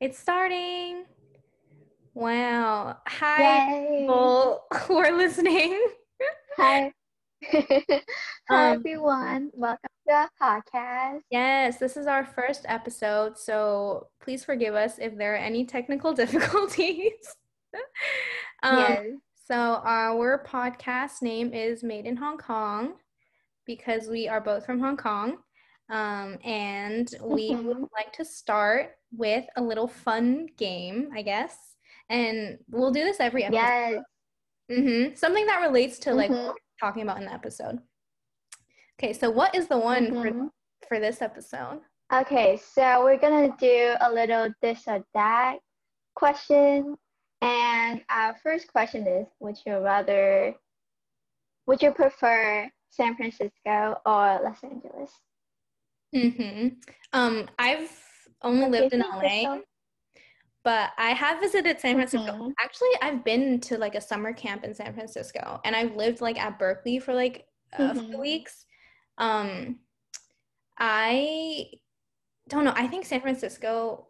It's starting. Wow. Hi, Yay. people who are listening. Hi. Hi, Um, everyone. Welcome to our podcast. Yes, this is our first episode, so please forgive us if there are any technical difficulties. um, yes. So, our podcast name is Made in Hong Kong because we are both from Hong Kong. Um, and we would Mhm. like to start with a little fun game, I guess. And we'll do this every episode. Yes. hmm Something that relates to like Mhm. what we're talking about in the episode. Okay, so what is the one for, Mhm. for this episode? Okay, so we're gonna do a little this or that question. And our first question is Would you rather, would you prefer San Francisco or Los Angeles? Hmm Um, I've only lived in LA, but I have visited San Francisco. Mhm. Actually, I've been to like a summer camp in San Francisco, and I've lived like at Berkeley for like a few Mhm. weeks. Um, I don't know. I think San Francisco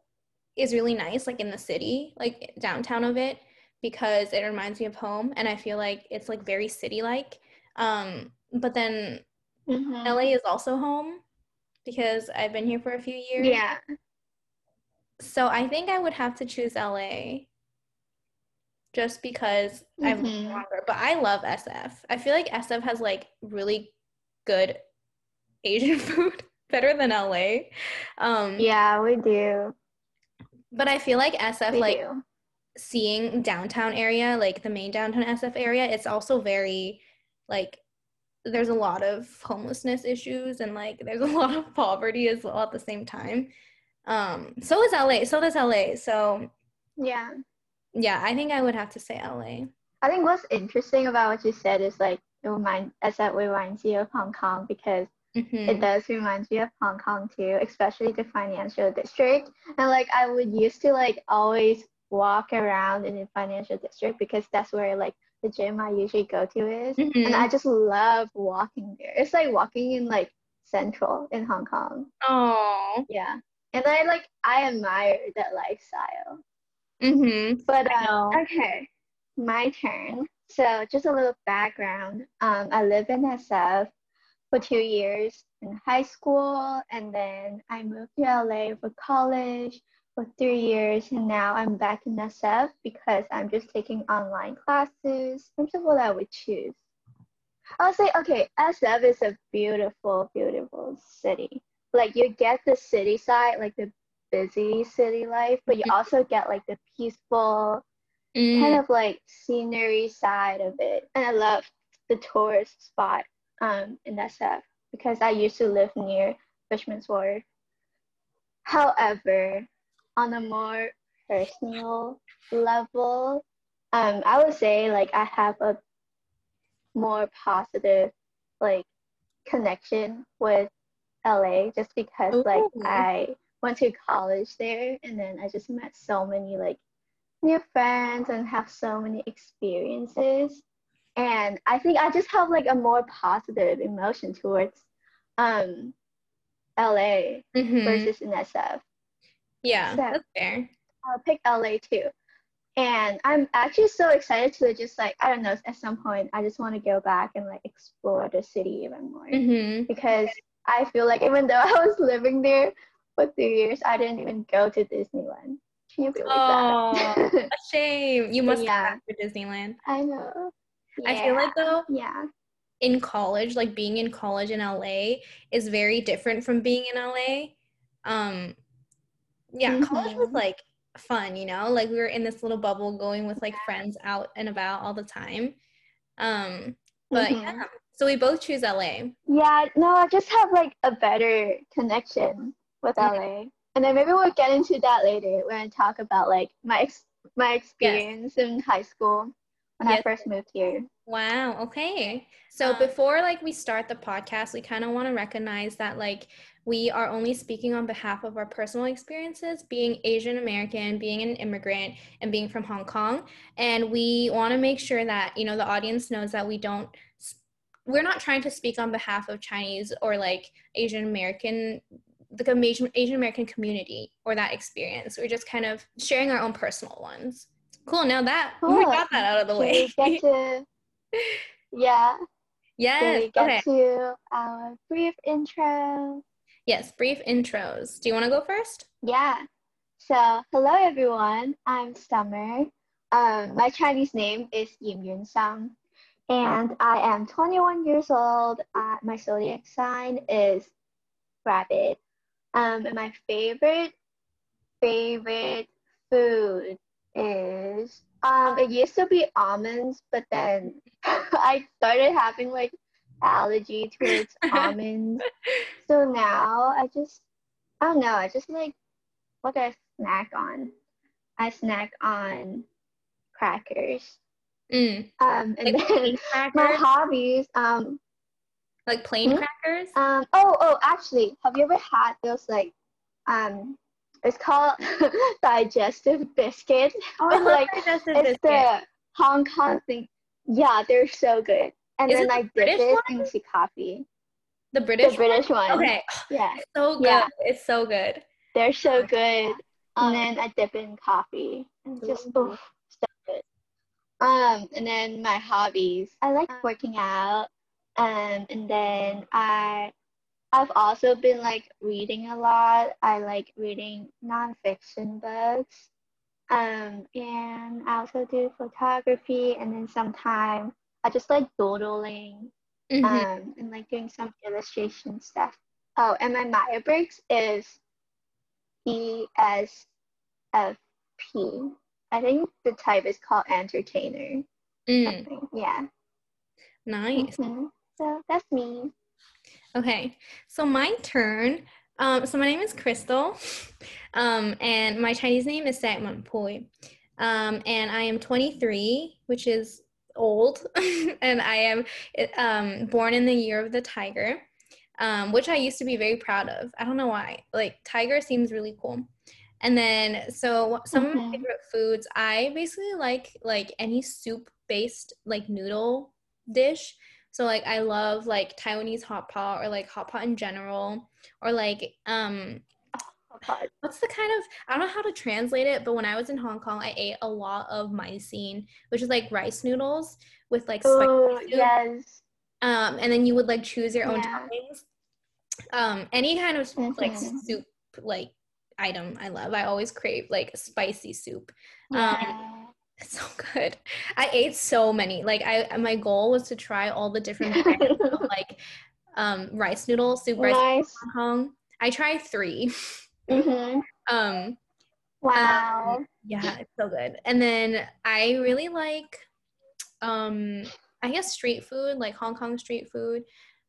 is really nice, like in the city, like downtown of it, because it reminds me of home, and I feel like it's like very city-like. Um, but then Mhm. LA is also home because I've been here for a few years. Yeah. So I think I would have to choose LA just because lived Mhm. longer. But I love SF. I feel like SF has like really good Asian food, better than LA. Um, Yeah, we do. But I feel like SF, We like do. seeing downtown area, like the main downtown SF area, it's also very like there's a lot of homelessness issues and like there's a lot of poverty as well at the same time. Um, so is LA. So does LA. So Yeah. yeah, I think I would have to say LA. I think what's interesting about what you said is like it remind as that reminds you of Hong Kong because Mhm. it does remind you of Hong Kong too, especially the financial district. And like I would used to like always walk around in the financial district because that's where like the gym I usually go to is. And Mhm. I just love walking there. It's like walking in like central in Hong Kong. Oh. Yeah. And I like I admire that lifestyle. Mhm. But um, okay, my turn. So just a little background. Um, I lived in SF for two years in high school, and then I moved to LA for college for three years, and now I'm back in SF because I'm just taking online classes. Terms of what I would choose, I'll say okay, SF is a beautiful, beautiful city. Like you get the city side, like the busy city life, but you Mhm. also get like the peaceful Mm. kind of like scenery side of it. And I love the tourist spot um in SF because I used to live near Fisherman's Wharf. However, on a more personal level, um, I would say like I have a more positive like connection with LA just because like I went to college there and then I just met so many like new friends and have so many experiences. And I think I just have like a more positive emotion towards um LA Mhm. versus in SF. Yeah, that's fair. I'll pick LA too. And I'm actually so excited to just like I don't know, at some point I just want to go back and like explore the city even more. Mhm. Because I feel like even though I was living there for three years, I didn't even go to Disneyland. Can you believe Oh, that? a shame. You must Yeah. go back to Disneyland. I know. I feel like Yeah. though Yeah. in college, like being in college in LA is very different from being in LA. Um yeah, college was Mhm. like fun, you know? Like we were in this little bubble going with like friends out and about all the time. Um but Mhm. yeah. So we both choose LA. Yeah, no, I just have like a better connection with. LA. And then maybe we'll get into that later when I talk about like my ex- my experience in high school when I first moved here. Wow, okay. So Um, before like we start the podcast, we kind of want to recognize that like we are only speaking on behalf of our personal experiences being Asian American, being an immigrant, and being from Hong Kong. And we want to make sure that, you know, the audience knows that we don't we're not trying to speak on behalf of Chinese or like Asian American the Asian, Asian American community or that experience. We're just kind of sharing our own personal ones. Cool. Now that cool. we got that out of the way. get to, yeah. Yes. we get okay. to our brief intro. Yes, brief intros. Do you want to go first? Yeah. So, hello everyone. I'm Summer. Um, my Chinese name is Yim Yun Sang, and I am 21 years old. Uh, my zodiac sign is rabbit. Um, and my favorite favorite food is um, it used to be almonds, but then I started having like allergy towards almonds. So now I just I don't know. I just like what do I snack on? I snack on crackers. Mm. Um, and like then my hobbies. Um, like plain hmm? crackers. Um. Oh. Oh. Actually, have you ever had those like, um, it's called digestive biscuits. Oh, I like digestive it's biscuit. the Hong Kong thing. Yeah, they're so good. And Is then I dip British it one? into coffee. The British, the British one. one. Okay. Yeah. so good. Yeah. It's so good. They're so good. And then I dip in coffee. And just oof, so good. Um, and then my hobbies. I like working out. Um, and then I I've also been like reading a lot. I like reading nonfiction books. Um, and I also do photography and then sometimes I just like doodling mm-hmm. um, and like doing some illustration stuff. Oh, and my Myers-Briggs is ESFP. I think the type is called entertainer. Mm. Yeah. Nice. Mm-hmm. So that's me. Okay, so my turn. Um, so my name is Chrystal, um, and my Chinese name is Sakman Pui. Um, and I am 23, which is old, and I am um, born in the year of the tiger, um, which I used to be very proud of. I don't know why. Like tiger seems really cool. And then so some mm-hmm. of my favorite foods, I basically like like any soup based like noodle dish. So like I love like Taiwanese hot pot or like hot pot in general or like um what's the kind of I don't know how to translate it, but when I was in Hong Kong, I ate a lot of xin, which is like rice noodles with like spicy oh. Yes. Um, and then you would like choose your own yeah. toppings. Um, any kind of mm-hmm. like soup like item I love. I always crave like spicy soup. Um, yeah. Um, it's so good. I ate so many. Like I my goal was to try all the different of, like um rice noodle soup rice nice. Hong Kong. I tried 3 mm-hmm. Um Wow. Um, yeah, it's so good. And then I really like um I guess street food, like Hong Kong street food.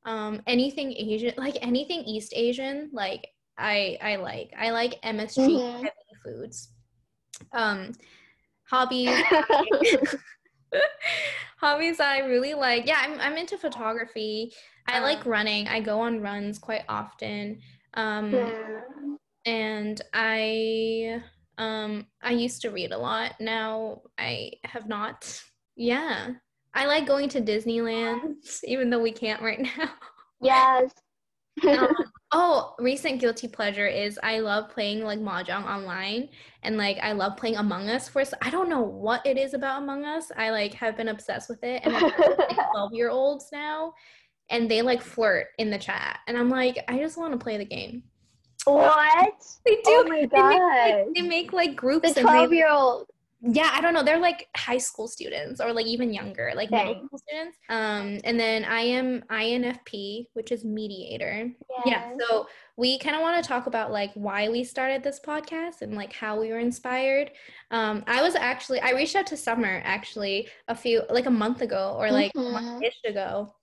Um anything Asian, like anything East Asian, like I I like. I like MSG mm-hmm. heavy foods. Um hobbies hobbies i really like yeah I'm, I'm into photography i like uh-huh. running i go on runs quite often um yeah. And i um i used to read a lot now i have not yeah i like going to disneyland even though we can't right now yes um, oh, recent guilty pleasure is I love playing like mahjong online, and like I love playing Among Us. For I don't know what it is about Among Us. I like have been obsessed with it, and like twelve year olds now, and they like flirt in the chat, and I'm like, I just want to play the game. What? They do. Oh my god! They make, like, they make like groups. The twelve year old yeah i don't know they're like high school students or like even younger like Dang. middle school students um and then i am infp which is mediator yes. yeah so we kind of want to talk about like why we started this podcast and like how we were inspired um i was actually i reached out to summer actually a few like a month ago or like mm-hmm. a month-ish ago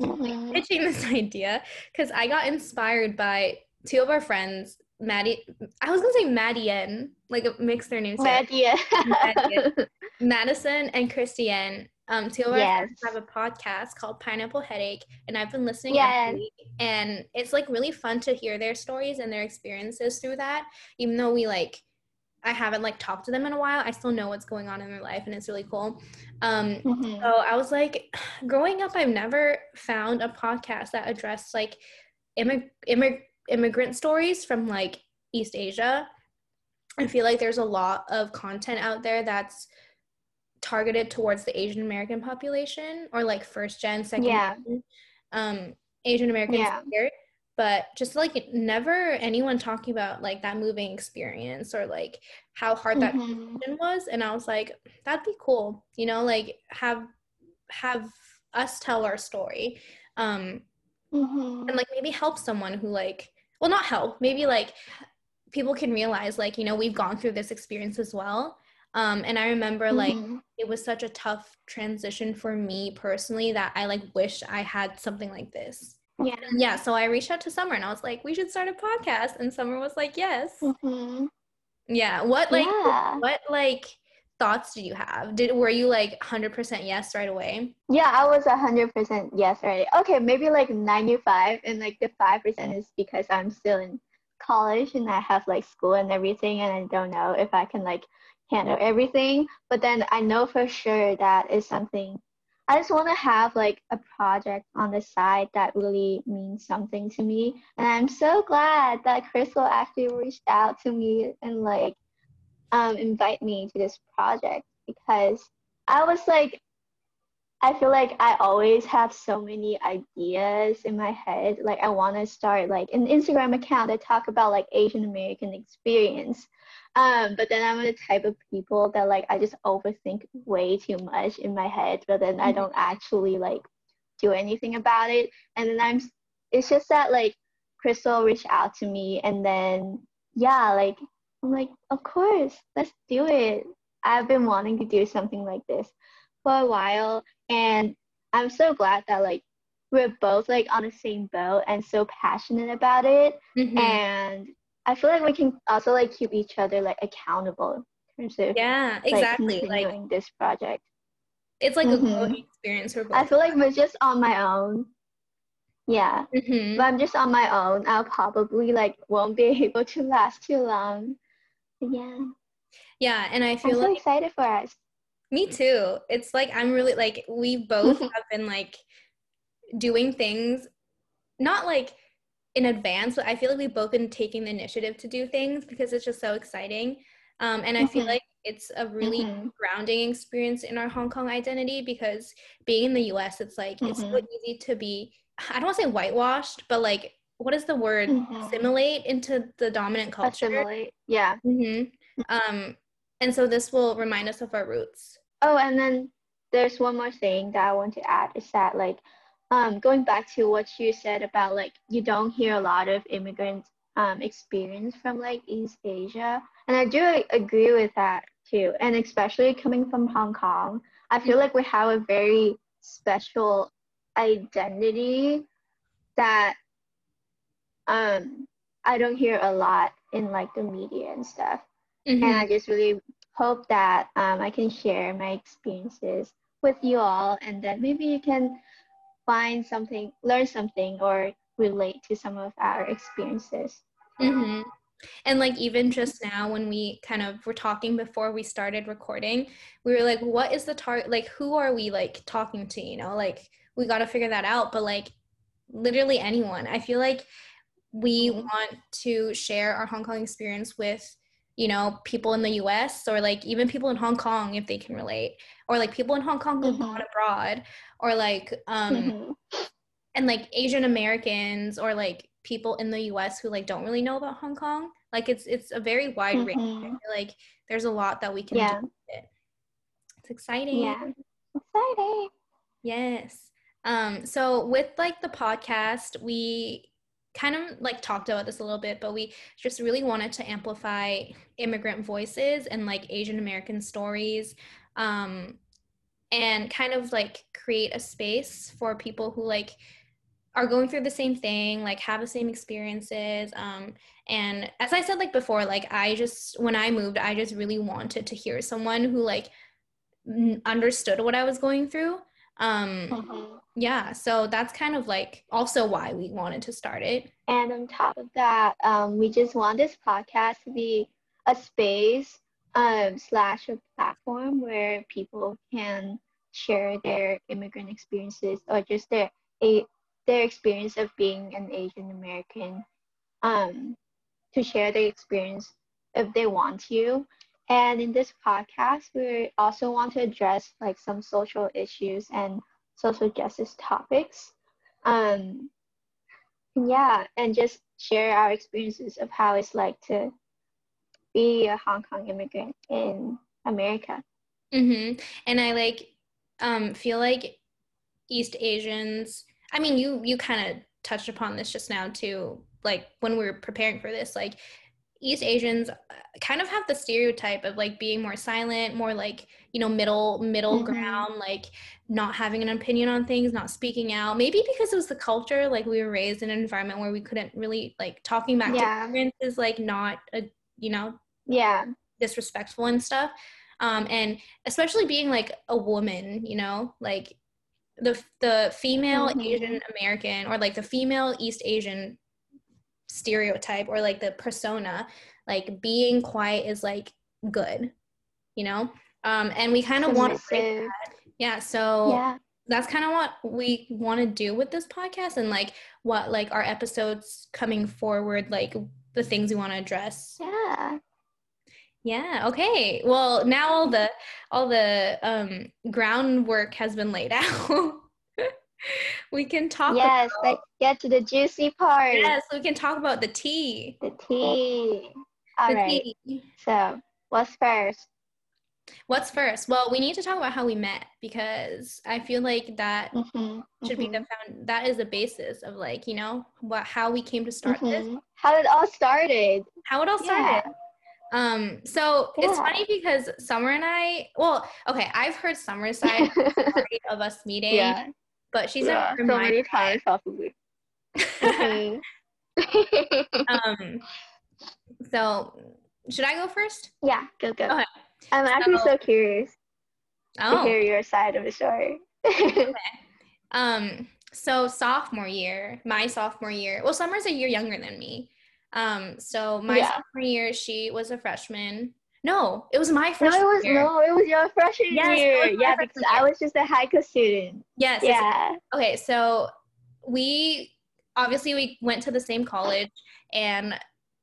mm-hmm. pitching this idea because i got inspired by two of our friends Maddie, I was gonna say Maddie like mix their names. Maddie, Madison and Christiane. Um, two of our yes. friends have a podcast called Pineapple Headache, and I've been listening yes. week. And it's like really fun to hear their stories and their experiences through that. Even though we like, I haven't like talked to them in a while, I still know what's going on in their life, and it's really cool. Um, mm-hmm. So I was like, growing up, I've never found a podcast that addressed like immig- immig- immigrant stories from like East Asia. I feel like there's a lot of content out there that's targeted towards the Asian American population or like first gen, second Yeah. gen, um, Asian Americans Yeah. here. But just like never anyone talking about like that moving experience or like how hard that Mhm. was. And I was like, that'd be cool, you know, like have have us tell our story. Um, Mhm. and like maybe help someone who like well not help maybe like people can realize like you know we've gone through this experience as well um and i remember like Mhm. it was such a tough transition for me personally that i like wish i had something like this Yeah. yeah so i reached out to summer and i was like we should start a podcast and summer was like yes Mhm. yeah what like yeah. what like thoughts did you have did were you like 100% yes right away Yeah, I was a hundred percent yes right. Okay, maybe like ninety-five, and like the five percent is because I'm still in college and I have like school and everything, and I don't know if I can like handle everything. But then I know for sure that is something. I just want to have like a project on the side that really means something to me, and I'm so glad that Chrystal actually reached out to me and like um invite me to this project because I was like I feel like I always have so many ideas in my head. Like I want to start like an Instagram account that talk about like Asian American experience. Um, but then I'm the type of people that like I just overthink way too much in my head, but then I Mhm. don't actually like do anything about it. And then I'm it's just that like Chrystal reached out to me and then yeah, like I'm like, of course, let's do it. I've been wanting to do something like this for a while and i'm so glad that like we're both like on the same boat and so passionate about it Mhm. and i feel like we can also like keep each other like accountable in terms of yeah exactly like continuing this project it's like a Mhm. growing experience for both i feel like we're just on my own yeah Mhm. but i'm just on my own i'll probably like won't be able to last too long yeah Yeah, and I i'm feel so like excited for us me too. It's like I'm really like we both have been like doing things not like in advance, but I feel like we've both been taking the initiative to do things because it's just so exciting. Um, and I feel Mhm. like it's a really Mhm. grounding experience in our Hong Kong identity because being in the US, it's like it's so Mhm. easy to be I don't want to say whitewashed, but like what is the word? Mhm. Assimilate into the dominant culture. assimilate yeah hmm Um, and so this will remind us of our roots. Oh, and then there's one more thing that I want to add is that like um going back to what you said about like you don't hear a lot of immigrant um experience from like East Asia. And I do a- agree with that too. And especially coming from Hong Kong, I feel like we have a very special identity that um I don't hear a lot in like the media and stuff Mhm. and I just really hope that um, I can share my experiences with you all, and that maybe you can find something, learn something, or relate to some of our experiences. hmm And like even just now when we kind of were talking before we started recording, we were like, what is the target? Like, who are we like talking to? You know, like we got to figure that out. But like literally anyone. I feel like we Mhm. want to share our Hong Kong experience with, you know, people in the US or like even people in Hong Kong if they can relate, or like people in Hong Kong who've gone Mhm. abroad, or like um Mhm. and like Asian Americans or like people in the US who like don't really know about Hong Kong. Like it's it's a very wide range. Mhm. feel like there's a lot that we can Yeah, do with it. It's exciting. yeah, exciting. Yes. Um, so with like the podcast, we kind of like talked about this a little bit, but we just really wanted to amplify immigrant voices and like Asian American stories. Um, and kind of like create a space for people who like are going through the same thing, like have the same experiences. Um, and as I said like before, like I just when I moved, I just really wanted to hear someone who like n- understood what I was going through. Um, Mhm. yeah, so that's kind of like also why we wanted to start it. And on top of that, um, we just want this podcast to be a space um, slash a platform where people can share their immigrant experiences or just their a their experience of being an Asian American um, to share their experience if they want to. And in this podcast, we also want to address like some social issues and social justice topics. Um, yeah, and just share our experiences of how it's like to be a Hong Kong immigrant in America. Mm-hmm. And I like um, feel like East Asians. I mean, you you kind of touched upon this just now too. Like when we were preparing for this, like East Asians uh, kind of have the stereotype of like being more silent, more like, you know, middle middle mm-hmm. ground, like not having an opinion on things, not speaking out. Maybe because it was the culture, like we were raised in an environment where we couldn't really like talking back yeah. to parents is like not a, you know, yeah, disrespectful and stuff. Um and especially being like a woman, you know, like the the female mm-hmm. Asian American or like the female East Asian stereotype or like the persona like being quiet is like good you know? Um and we kind of want to break that. Yeah so yeah. that's kind of what we want to do with this podcast and like what like our episodes coming forward like the things we want to address. Yeah. Yeah okay. Well now all the all the um groundwork has been laid out we can talk yes about, let's get to the juicy part yes we can talk about the tea the tea All the right. tea. so what's first what's first well we need to talk about how we met because i feel like that mm-hmm. should mm-hmm. be the mm-hmm. found that is the basis of like you know what how we came to start mm-hmm. this how it all started how it all started yeah. Um, so yeah. it's funny because Summer and I, well, okay, I've heard Summer's side of us meeting, yeah but she's yeah, so many times possibly. um, so should I go first? Yeah, go go. Okay. I'm actually so, so curious oh. to hear your side of the story. okay. Um, so sophomore year, my sophomore year. Well, Summer's a year younger than me. Um, so my yeah. sophomore year, she was a freshman. No, it was my freshman no, it was, year. No, it was your freshman yes, year. Yeah, because year. I was just a haiku student. Yes. Yeah. Okay, so we obviously we went to the same college and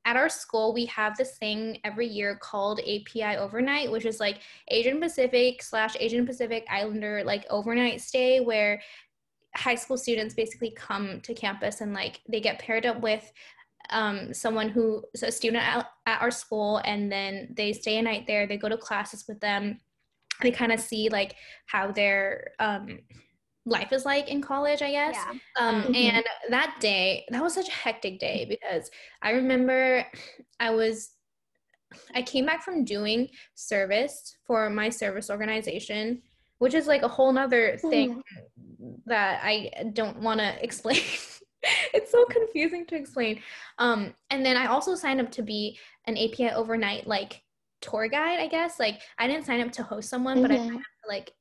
at our school we have this thing every year called API overnight, which is like Asian Pacific slash Asian Pacific Islander like overnight stay where high school students basically come to campus and like they get paired up with um, someone who so a student at, at our school and then they stay a night there they go to classes with them they kind of see like how their um, life is like in college i guess yeah. um, mm-hmm. and that day that was such a hectic day because i remember i was i came back from doing service for my service organization which is like a whole nother thing mm. that i don't want to explain so confusing to explain. Um, and then I also signed up to be an API overnight like tour guide, I guess. Like I didn't sign up to host someone, mm-hmm. but I mm-hmm. signed up to like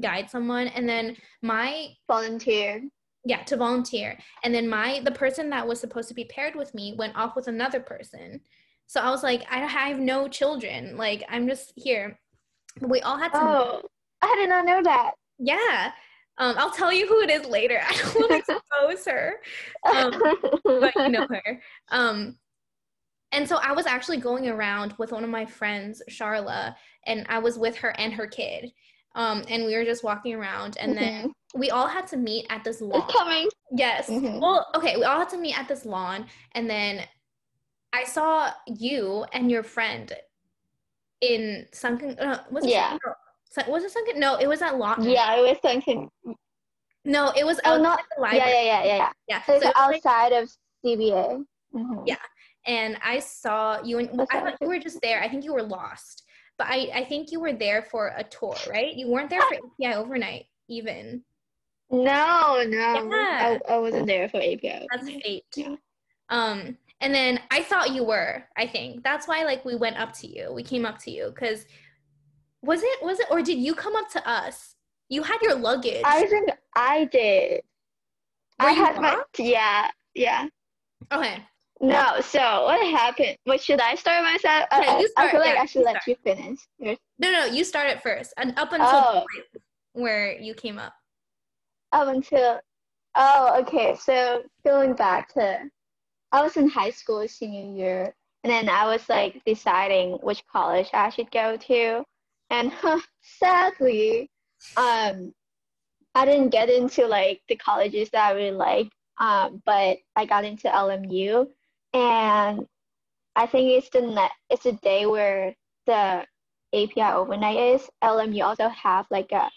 guide someone. And then my volunteer. Yeah, to volunteer. And then my the person that was supposed to be paired with me went off with another person. So I was like, I have no children. Like I'm just here. We all had to. Oh, I did not know that. Yeah. Um, I'll tell you who it is later. I don't want to expose her, um, but you know her. Um, and so I was actually going around with one of my friends, Charla, and I was with her and her kid. Um, and we were just walking around, and mm-hmm. then we all had to meet at this lawn. It's coming. Yes. Mm-hmm. Well, okay, we all had to meet at this lawn, and then I saw you and your friend in sunken. Uh, was yeah was it sunken? No, it was at Lawton. Yeah, it was sunken. No, it was oh, not the library. Yeah, yeah, yeah, yeah. Yeah, so, so outside like, of CBA. Mm-hmm. Yeah, and I saw you, and I thought you were just there. I think you were lost, but I, I think you were there for a tour, right? You weren't there for API overnight, even. No, no, yeah. I, I wasn't there for API. That's fate. Yeah. Um, and then I thought you were. I think that's why, like, we went up to you. We came up to you because was it was it or did you come up to us? You had your luggage. I think I did. Were I had my yeah, yeah. Okay. No, so what happened? What should I start myself? Uh, yeah, I, start, I feel like yeah, I should let start. you finish. No, no, you start it first, and up until oh. where you came up. Up until, oh, okay. So going back to I was in high school senior year, and then I was like deciding which college I should go to, and sadly, um, I didn't get into like the colleges that I really liked, um, but I got into LMU, and I think it's the it's the day where the API overnight is. LMU also have like a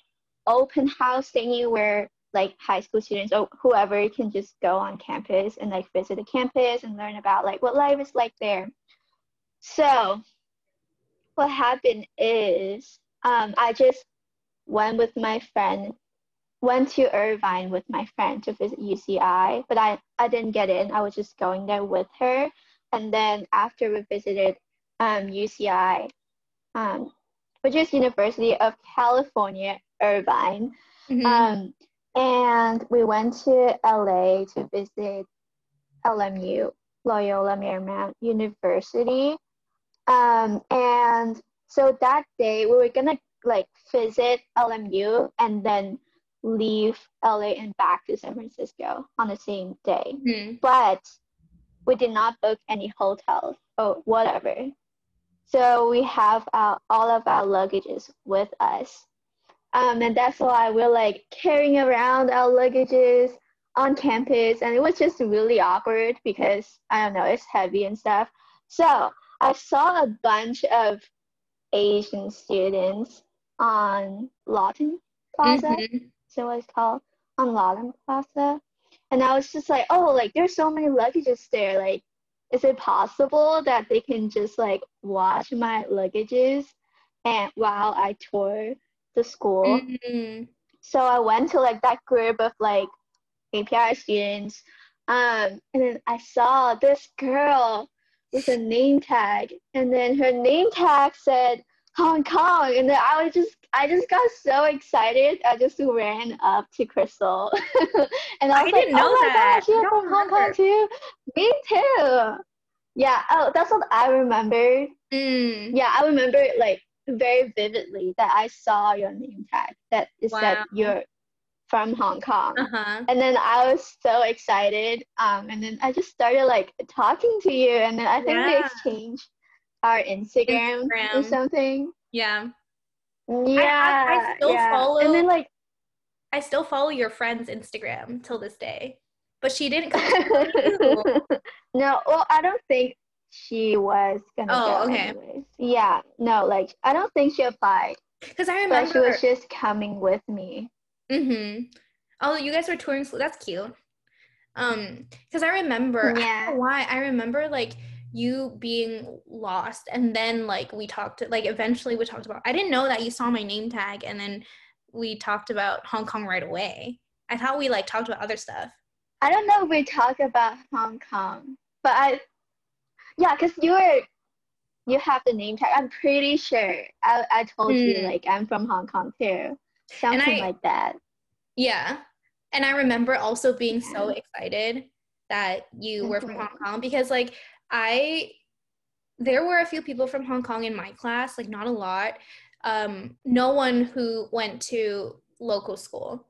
open house thingy where like high school students or whoever can just go on campus and like visit the campus and learn about like what life is like there. So what happened is um, I just went with my friend, went to Irvine with my friend to visit UCI, but I, I didn't get in. I was just going there with her. And then after we visited um, UCI, um, which is University of California, Irvine, mm-hmm. um, and we went to LA to visit LMU, Loyola Marymount University. Um, and so that day we were gonna like visit LMU and then leave LA and back to San Francisco on the same day. Mm. But we did not book any hotels or whatever. So we have our, all of our luggages with us. Um, and that's why we're like carrying around our luggages on campus. And it was just really awkward because I don't know, it's heavy and stuff. So I saw a bunch of Asian students on Lawton Plaza. Mm-hmm. So what it's called on Lawton Plaza. And I was just like, oh, like there's so many luggages there. Like, is it possible that they can just like watch my luggages and while I tour the school. Mm-hmm. So I went to like that group of like API students. Um, and then I saw this girl with a name tag, and then her name tag said Hong Kong, and then I was just I just got so excited. I just ran up to Chrystal, and I was I like, "Oh my that. gosh, you're from Hong Kong too? Me too." Yeah. Oh, that's what I remember. Mm. Yeah, I remember like very vividly that I saw your name tag that is wow. that you're from Hong Kong. Uh-huh. And then I was so excited. Um, and then I just started like talking to you, and then I think yeah. we exchanged our Instagram, Instagram, or something. Yeah. Yeah. I, I still yeah. follow. And then like, I still follow your friend's Instagram till this day, but she didn't come. no, well, I don't think she was gonna oh, go okay. anyways. Yeah, no, like I don't think she applied. Because I remember she was just coming with me. Mm-hmm. Oh, you guys were touring. That's cute. Um, because I remember yeah. I why I remember like you being lost and then like we talked like eventually we talked about I didn't know that you saw my name tag and then we talked about Hong Kong right away. I thought we like talked about other stuff. I don't know if we talked about Hong Kong, but I yeah, because you were you have the name tag. I'm pretty sure I, I told mm. you hmm. like I'm from Hong Kong too. Something I, like that. Yeah. And I remember also being so excited that you were from Hong Kong because like I there were a few people from Hong Kong in my class, like not a lot. Um, no one who went to local school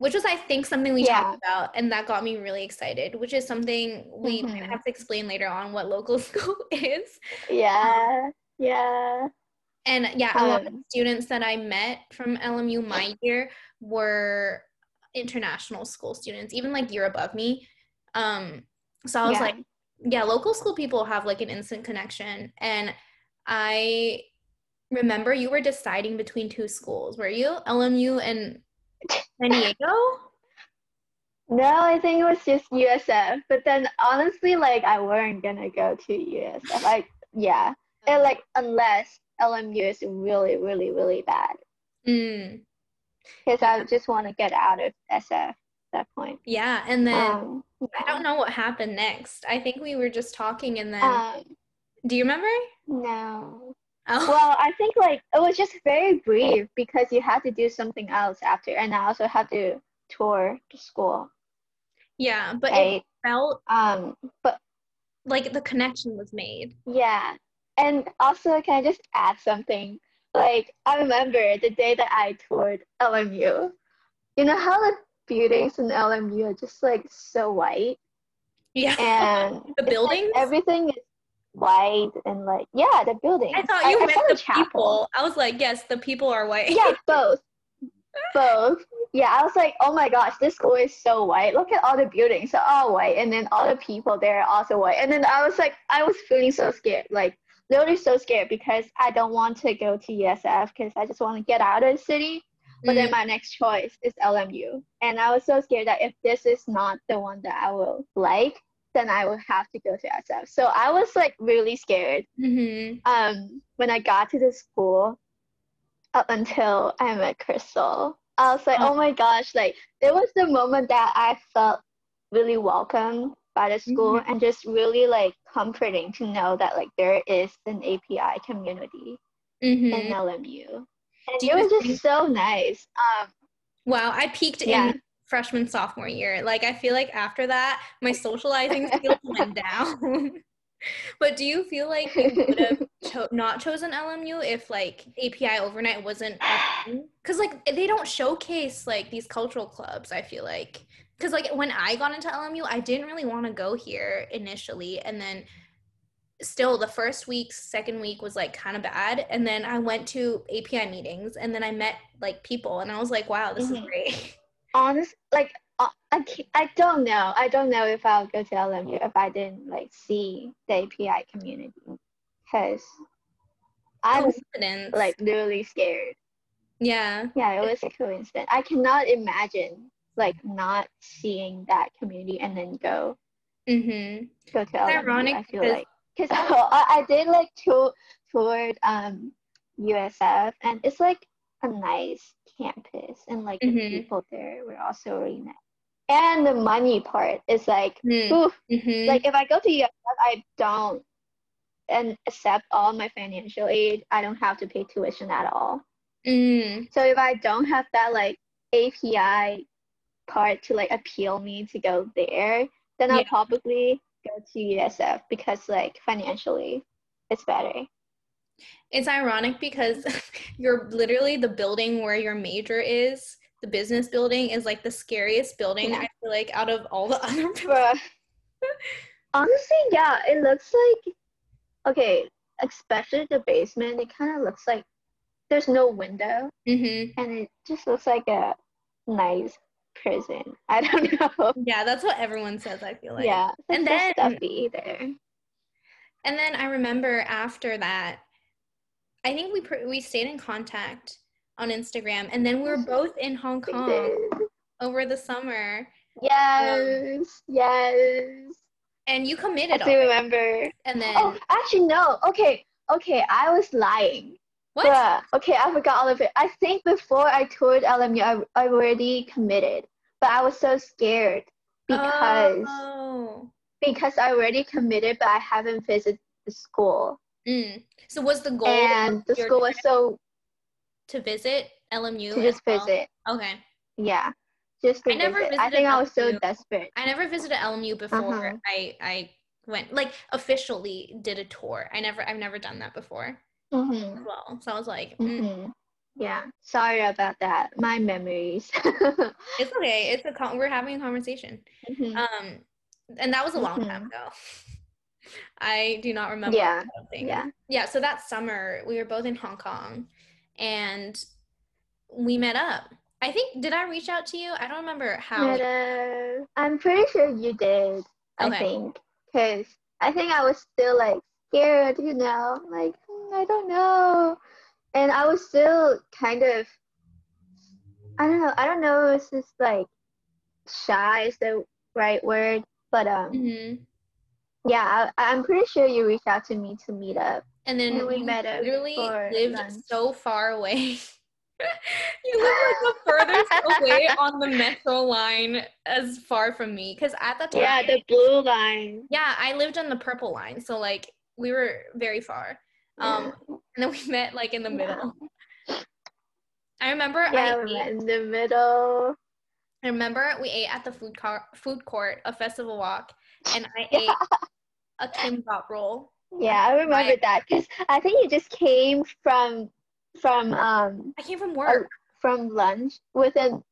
which was I think something we yeah. talked about, and that got me really excited. Which is something we mm-hmm. have to explain later on what local school is. Yeah, yeah. And yeah, um, a lot of students that I met from LMU my year were international school students, even like year above me. Um, so I was yeah. like, yeah, local school people have like an instant connection, and I remember you were deciding between two schools. Were you LMU and San Diego? No, I think it was just USF. But then honestly, like I weren't gonna go to USF. Like yeah, and like unless LMU is really, really, really bad. Mm. Because I just want to get out of SF at that point. Yeah, and then um, yeah. I don't know what happened next. I think we were just talking, and then um, do you remember? No. Oh. Well, I think like it was just very brief because you had to do something else after, and I also had to tour the school. Yeah, but right? it felt um, but like the connection was made. Yeah, and also can I just add something? Like I remember the day that I toured LMU. You know how the buildings in LMU are just like so white. Yeah. and the it's like buildings? everything is white and like yeah, the building. I thought you meant saw the chapel. people. I was like, yes, the people are white. Yeah, both. both. Yeah, I was like, oh my gosh, this school is so white. Look at all the buildings, they're all white, and then all the people there are also white. And then I was like, I was feeling so scared, like literally so scared because I don't want to go to USF because I just want to get out of the city. But then Mm. my next choice is LMU, and I was so scared that if this is not the one that I will like, then I will have to go to SF. So I was like really scared Mhm. um when I got to the school up until I met Chrystal. I was like, Oh. oh my gosh, like it was the moment that I felt really welcome by the school Mhm. and just really like comforting to know that like there is an API community Mhm. in LMU. And it was just think- so nice. Um Wow, I peaked Yeah. in freshman sophomore year. Like I feel like after that, my socializing skills went down. but do you feel like you would have cho- not chosen LMU if like API overnight wasn't because like they don't showcase like these cultural clubs. I feel like because like when I got into LMU, I didn't really want to go here initially, and then still the first week, second week was like kind of bad, and then I went to API meetings, and then I met like people, and I was like, wow, this is Mhm. great. honest like uh, I, I don't know i don't know if i'll go to lmu if i didn't like see the api community because i was like literally scared yeah. yeah it was a coincidence i cannot imagine like not seeing that community and then go Mm-hmm. go to LMU, ironic i feel like because I, I did like tour toured um usf and it's like a nice campus and like the Mhm. people there were also really nice and the money part is like Mm-hmm. oof, Mm-hmm. like if i go to usf i don't and accept all my financial aid i don't have to pay tuition at all mm. so if i don't have that like api part to like appeal me to go there then i'll probably go to usf because like financially it's better It's ironic because you're literally the building where your major is, the business building is like the scariest building Yeah. I feel like out of all the other buildings. Honestly, yeah, it looks like okay, especially the basement, it kind of looks like there's no window Mm-hmm. and it just looks like a nice prison. I don't know. Yeah, that's what everyone says, I feel like. yeah, And then- stuffy there. And then I remember after that, I think we pr- we stayed in contact on Instagram, and then we were mm-hmm. both in Hong Kong over the summer, Yes, um, yes. and you I committed. do already. remember. And then Oh, actually, no. Okay, okay. I was lying. What? Bruh, okay, I forgot all of it. I think before I toured LMU, I, I already committed, but I was so scared because Oh. because I already committed, but I haven't visited the school, Mm. So was the goal and the school was so to visit LMU? to just well? visit. Okay. Yeah, just to I never visit. I visited think I was so desperate. I never visited LMU before Uh-huh. I I went like officially did a tour. I never I've never done that before hmm as well. So I was like, mm, hmm Yeah, sorry about that. My memories. it's okay. It's a con- we're having a conversation. Mhm. Um, and that was a long time ago. I do not remember. Yeah, a lot of things. yeah. Yeah. So that summer we were both in Hong Kong, and we met up. I think did I reach out to you? I don't remember how. Uh, I'm pretty sure you did. I think because I think I was still like scared, you know, like "Hmm, I don't know, and I was still kind of. I don't know. I don't know if it's like shy is the right word, but um, Mhm. yeah, I, I'm pretty sure you reached out to me to meet up. And then And we you met up literally lived lunch. so far away. you live like the furthest away on the metro line as far from me. Because at the time, Yeah, the blue line. yeah, I lived on the purple line. So like we were very far. Um, and then we met like in the Yeah. middle. I remember Yeah, I ate, in the middle. I remember we ate at the food car food court, a festival walk, and I Yeah. ate a kimbap roll. Yeah, I remember that because I think you just came from from um I came from a, work. from lunch within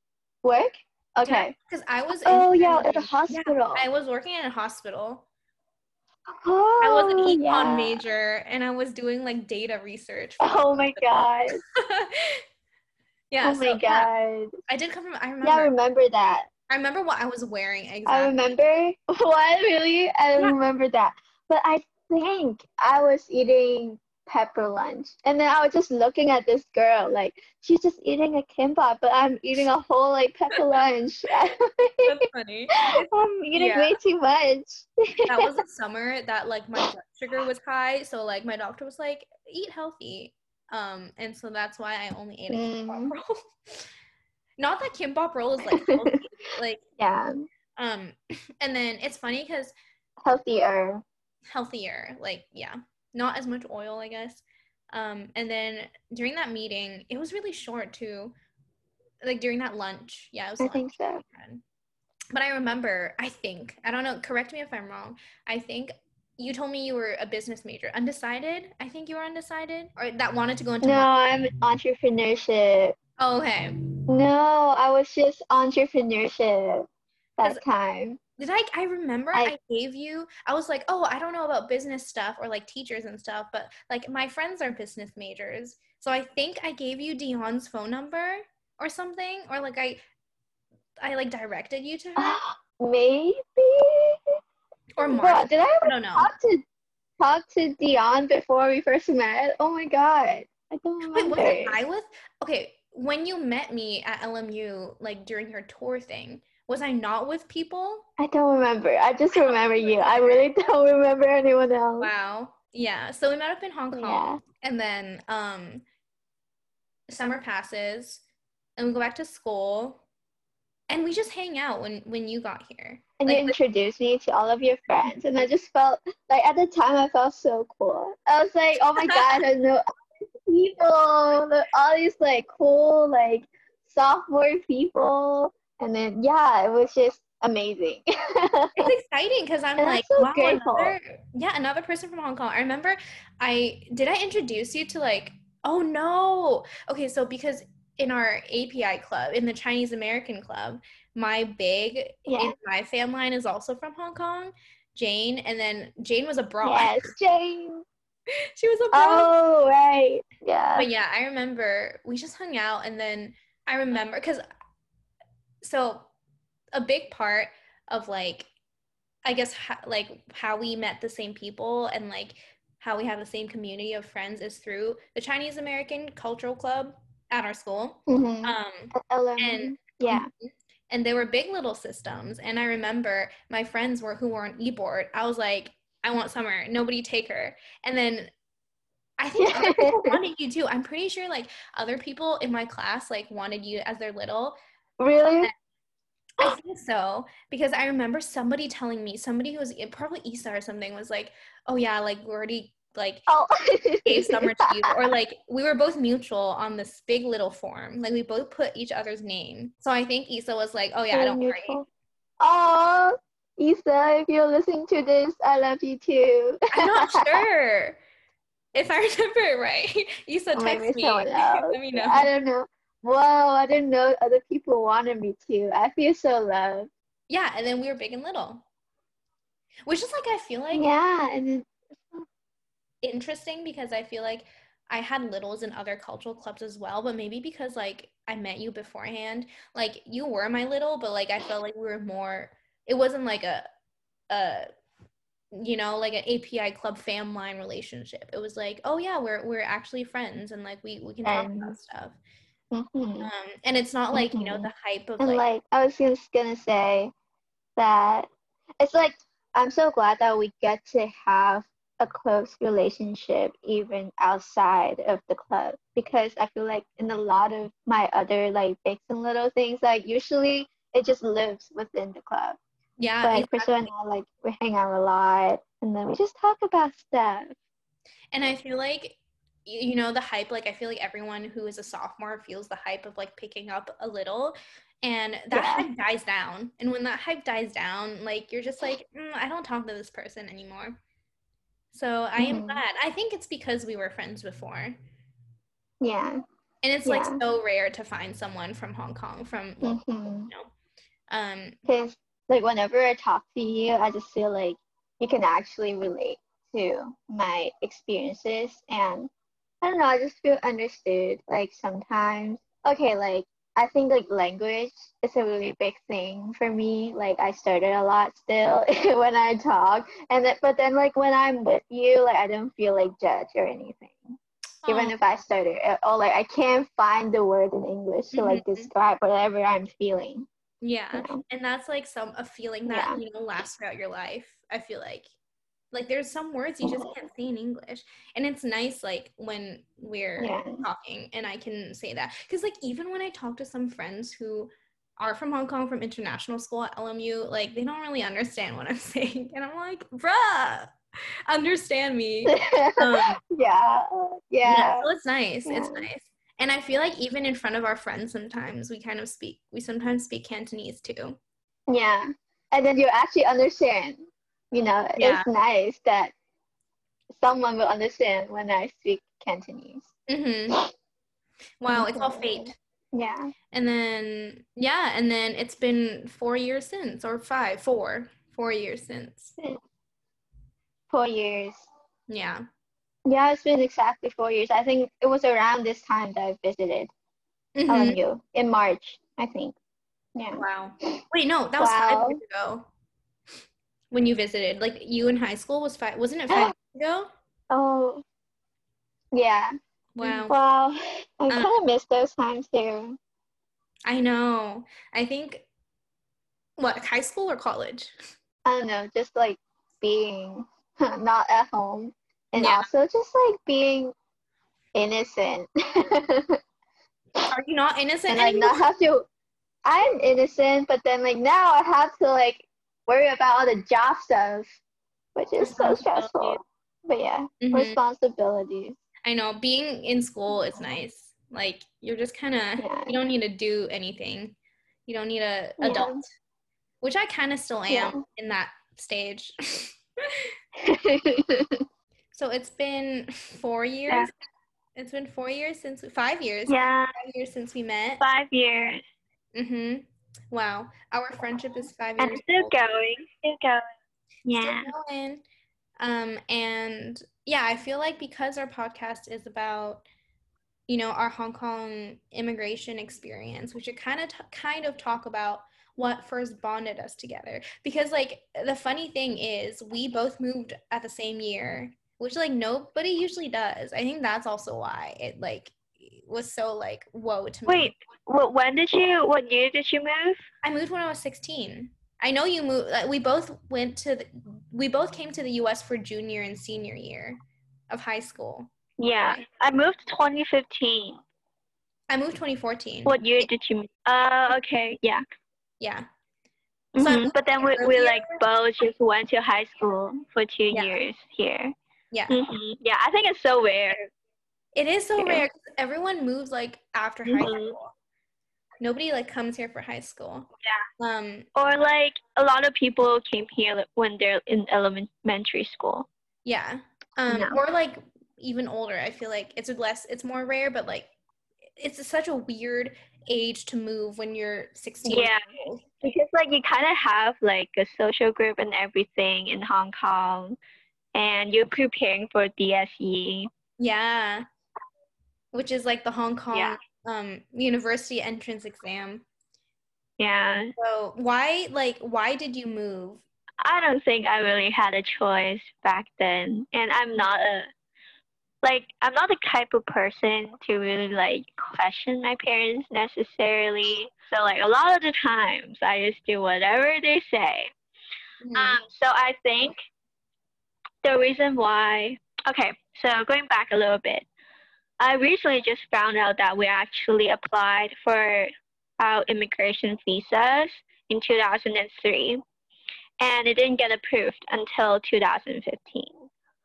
work. Okay. Because I was. Oh yeah, at the hospital. I was working in a hospital. Oh, I was an econ yeah. major, and I was doing like data research. Oh my god. yeah. oh so, my yeah, god. I did come from. I remember. Yeah, I remember that. I remember what I was wearing exactly. I remember what really? I Yeah. remember that. But I think I was eating pepper lunch. And then I was just looking at this girl, like she's just eating a kimbap, but I'm eating a whole like pepper lunch. That's funny. I'm eating Yeah. way too much. That was the summer that like my blood sugar was high, so like my doctor was like, eat healthy. Um, and so that's why I only ate a kimbap Mm. roll. Not that kimbap roll is like healthy, like yeah. um, and then it's funny because Healthier. healthier, like yeah, not as much oil, I guess. Um, and then during that meeting, it was really short too. Like during that lunch, yeah, it was. I lunch. think so. But I remember, I think, I don't know, correct me if I'm wrong. I think you told me you were a business major. Undecided? I think you were undecided? Or that wanted to go into No, marketing. I'm entrepreneurship. Oh, okay. No, I was just entrepreneurship that time. Did I I remember I, I- gave you I was like, "Oh, I don't know about business stuff or like teachers and stuff, but like my friends are business majors." So I think I gave you Dion's phone number or something or like I I like directed you to her Maybe. or Mark. did I I ever don't know. talk to talk to Dion before we first met? Oh my god, I don't Wait, remember. wasn't I with? Okay, when you met me at LMU, like during your tour thing, was I not with people? I don't remember. I just remember you. I really don't remember anyone else. Wow. Yeah. So we met up in Hong Kong, Yeah. and then um, summer passes, and we go back to school, and we just hang out when when you got here. And Like, you introduced me to all of your friends, and I just felt like at the time I felt so cool. I was like, oh my god, I know all these people, all these like cool like sophomore people, and then yeah, it was just amazing. it's exciting because I'm And like, so wow, grateful. another, yeah, another person from Hong Kong. I remember I did I introduce you to like, oh no. Okay, so because in our API club, in the Chinese American club, my big Yeah. in my fam line is also from Hong Kong, Jane, and then Jane was abroad. yes, Jane. she was abroad. Oh right, yeah. But yeah, I remember we just hung out, and then I remember because so a big part of like I guess ha- like how we met the same people and like how we have the same community of friends is through the Chinese American Cultural Club at our school. Mhm. Um, and- yeah. and they were big little systems. And I remember my friends were who were on e-board. I was like, I want Summer. Nobody take her. And then I think other people wanted you too. I'm pretty sure like other people in my class like wanted you as their little. Really? I think so because I remember somebody telling me somebody who was probably Isa or something was like, "Oh yeah, like we already like Oh. gave summer to you," or like we were both mutual on this big little form. Like we both put each other's name. So I think Isa was like, "Oh yeah, don't worry." Oh, Isa, if you're listening to this, I love you too. I'm not sure if I remember it right. Oh, Text maybe me. Let me know. I don't know. Wow, I didn't know other people wanted me to. I feel so loved. Yeah, and then we were big and little, which is like I feel like yeah, and then interesting because I feel like I had littles in other cultural clubs as well, but maybe because like I met you beforehand, like you were my little, but like I felt like we were more. It wasn't like a, a, you know, like an API club fam line relationship. It was like, oh yeah, we're we're actually friends, and like we we can talk about stuff. Mhm. Um, and it's not like you know Mhm. the hype of and like, like I was just gonna say that it's like I'm so glad that we get to have a close relationship even outside of the club because I feel like in a lot of my other like big and little things like usually it just lives within the club. yeah, But Chrystal and I like we hang out a lot and then we just talk about stuff. And I feel like you know the hype like I feel like everyone who is a sophomore feels the hype of like picking up a little and that Yeah. hype dies down. And when that hype dies down, like you're just like, mm, I don't talk to this person anymore. So I am Mhm. glad. I think it's because we were friends before. Yeah. And it's like so rare to find someone from Hong Kong from well, hmm you know. Um, Because like whenever I talk to you, I just feel like you can actually relate to my experiences and I don't know, I just feel understood. Like sometimes, okay, like I think like language is a really big thing for me. Like I started a lot still when I talk, and then, but then like when I'm with you, like I don't feel like judged or anything. Even oh, if I started, or like I can't find the word in English to like Mhm. describe whatever I'm feeling. yeah, You know? and that's like some a feeling that Yeah. you know lasts throughout your life. I feel like like there's some words you just can't say in English, and it's nice like when we're Yeah. talking and I can say that because like even when I talk to some friends who are from Hong Kong from international school at LMU, like they don't really understand what I'm saying, and I'm like, bruh, understand me. Um, yeah. yeah Yeah. so it's nice it's nice and i feel like even in front of our friends sometimes we kind of speak we sometimes speak cantonese too Yeah. And then you actually understand. You know, Yeah. it's nice that someone will understand when I speak Cantonese. hmm wow it's all fate Yeah. and then yeah and then it's been four years since or five four four years since Four years. yeah Yeah, it's been exactly four years. I think it was around this time that I visited Mhm. LMU in March, I think. Yeah. wow wait no that was Wow. five years ago when you visited like you in high school was five wasn't it five years ago Oh, yeah. wow Wow. I Um, kind of miss those times too. i know i think what high school or college I don't know, just like being not at home and Yeah. also just like being innocent Are you not innocent and like anymore? not have to I'm innocent but then like now I have to like worry about all the job stuff which is so stressful but yeah Mhm. responsibilities I know being in school is nice. Like you're just kind of Yeah. you don't need to do anything. You don't need a Yeah. adult, which I kind of still am Yeah. in that stage. so it's been four years. It's been four years since five years. Yeah, Five years since we met. five years. Mhm. Wow, our friendship is five years. And still old. going, still going. Yeah. Still going. Um, and yeah, I feel like because our podcast is about, you know, our Hong Kong immigration experience, we should kind of t- kind of talk about what first bonded us together. Because like the funny thing is, we both moved at the same year, which like nobody usually does. I think that's also why it like was so like whoa to me. Wait, when did you, what year did you move? I moved when I was 16. I know you moved. Like, we both went to. The, we both came to the U.S. for junior and senior year of high school. Yeah, I moved 2015. I moved 2014. What year did you move? Uh, okay, yeah. Yeah. So I Mhm. But then we, we like both just went to high school for two Yeah. years here. Yeah. hmm Yeah, I think it's so rare. It is so Yeah. rare. Everyone moves like after high Mhm. school. Nobody like comes here for high school. Yeah. Um. Or like a lot of people came here when they're in elementary school. Yeah. Um. No. Or like even older. I feel like it's less. It's more rare, but like it's such a weird age to move when you're 16. Yeah. Because like you kind of have like a social group and everything in Hong Kong, and you're preparing for DSE. Yeah. Which is like the Hong Kong Yeah. Um university entrance exam. Yeah, So why like why did you move? I don't think I really had a choice back then, and I'm not a like I'm not the type of person to really like question my parents necessarily. So like a lot of the times I just do whatever they say. Mhm. Um, so I think the reason why, okay, so going back a little bit, I recently just found out that we actually applied for our immigration visas in 2003, and it didn't get approved until 2015.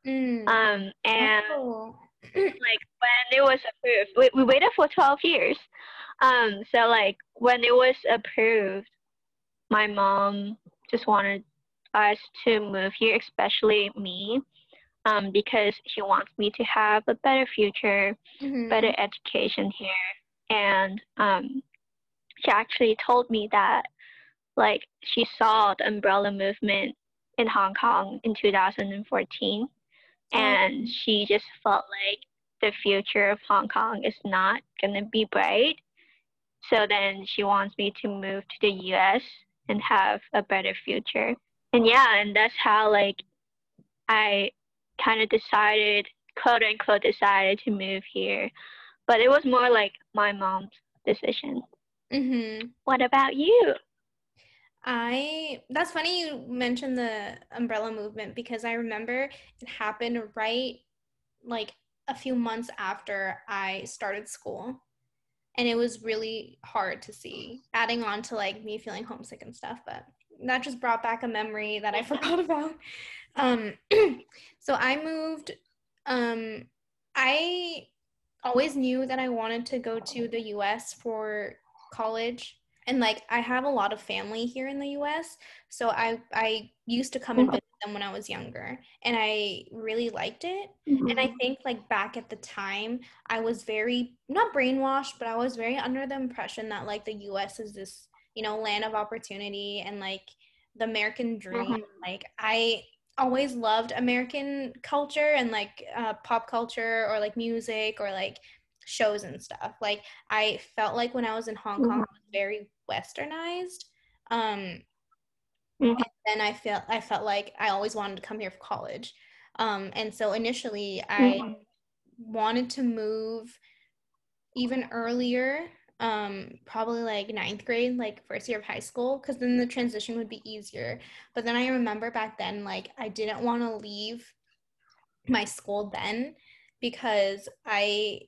Mm. Um, and Oh. like when it was approved, we, we waited for 12 years. Um, so like when it was approved, my mom just wanted us to move here, especially me, um, because she wants me to have a better future, Mhm. better education here. And um, she actually told me that like she saw the umbrella movement in Hong Kong in 2014 and she just felt like the future of Hong Kong is not going to be bright. So then she wants me to move to the US and have a better future. And yeah, and that's how like I kind of decided, quote unquote, decided to move here. But it was more like my mom's decision. Mm-hmm. What about you? I that's funny you mentioned the umbrella movement because I remember it happened right like a few months after I started school. And it was really hard to see, adding on to like me feeling homesick and stuff, but that just brought back a memory that I forgot about. Um so I moved um I always knew that I wanted to go to the US for college and like I have a lot of family here in the US, so I I used to come and visit them when I was younger, and I really liked it. Mm-hmm. And I think like back at the time, I was very not brainwashed, but I was very under the impression that like the US is this you know land of opportunity and like the American dream. Mm-hmm. Like I always loved American culture and like uh, pop culture or like music or like shows and stuff. Like I felt like when I was in Hong Kong, mm-hmm. I was very westernized. Um, mm-hmm. and then I felt I felt like I always wanted to come here for college. Um, and so initially I mm-hmm. wanted to move even earlier um probably like ninth grade like first year of high school because then the transition would be easier. But then i remember back then like i didn't want to leave my school then because i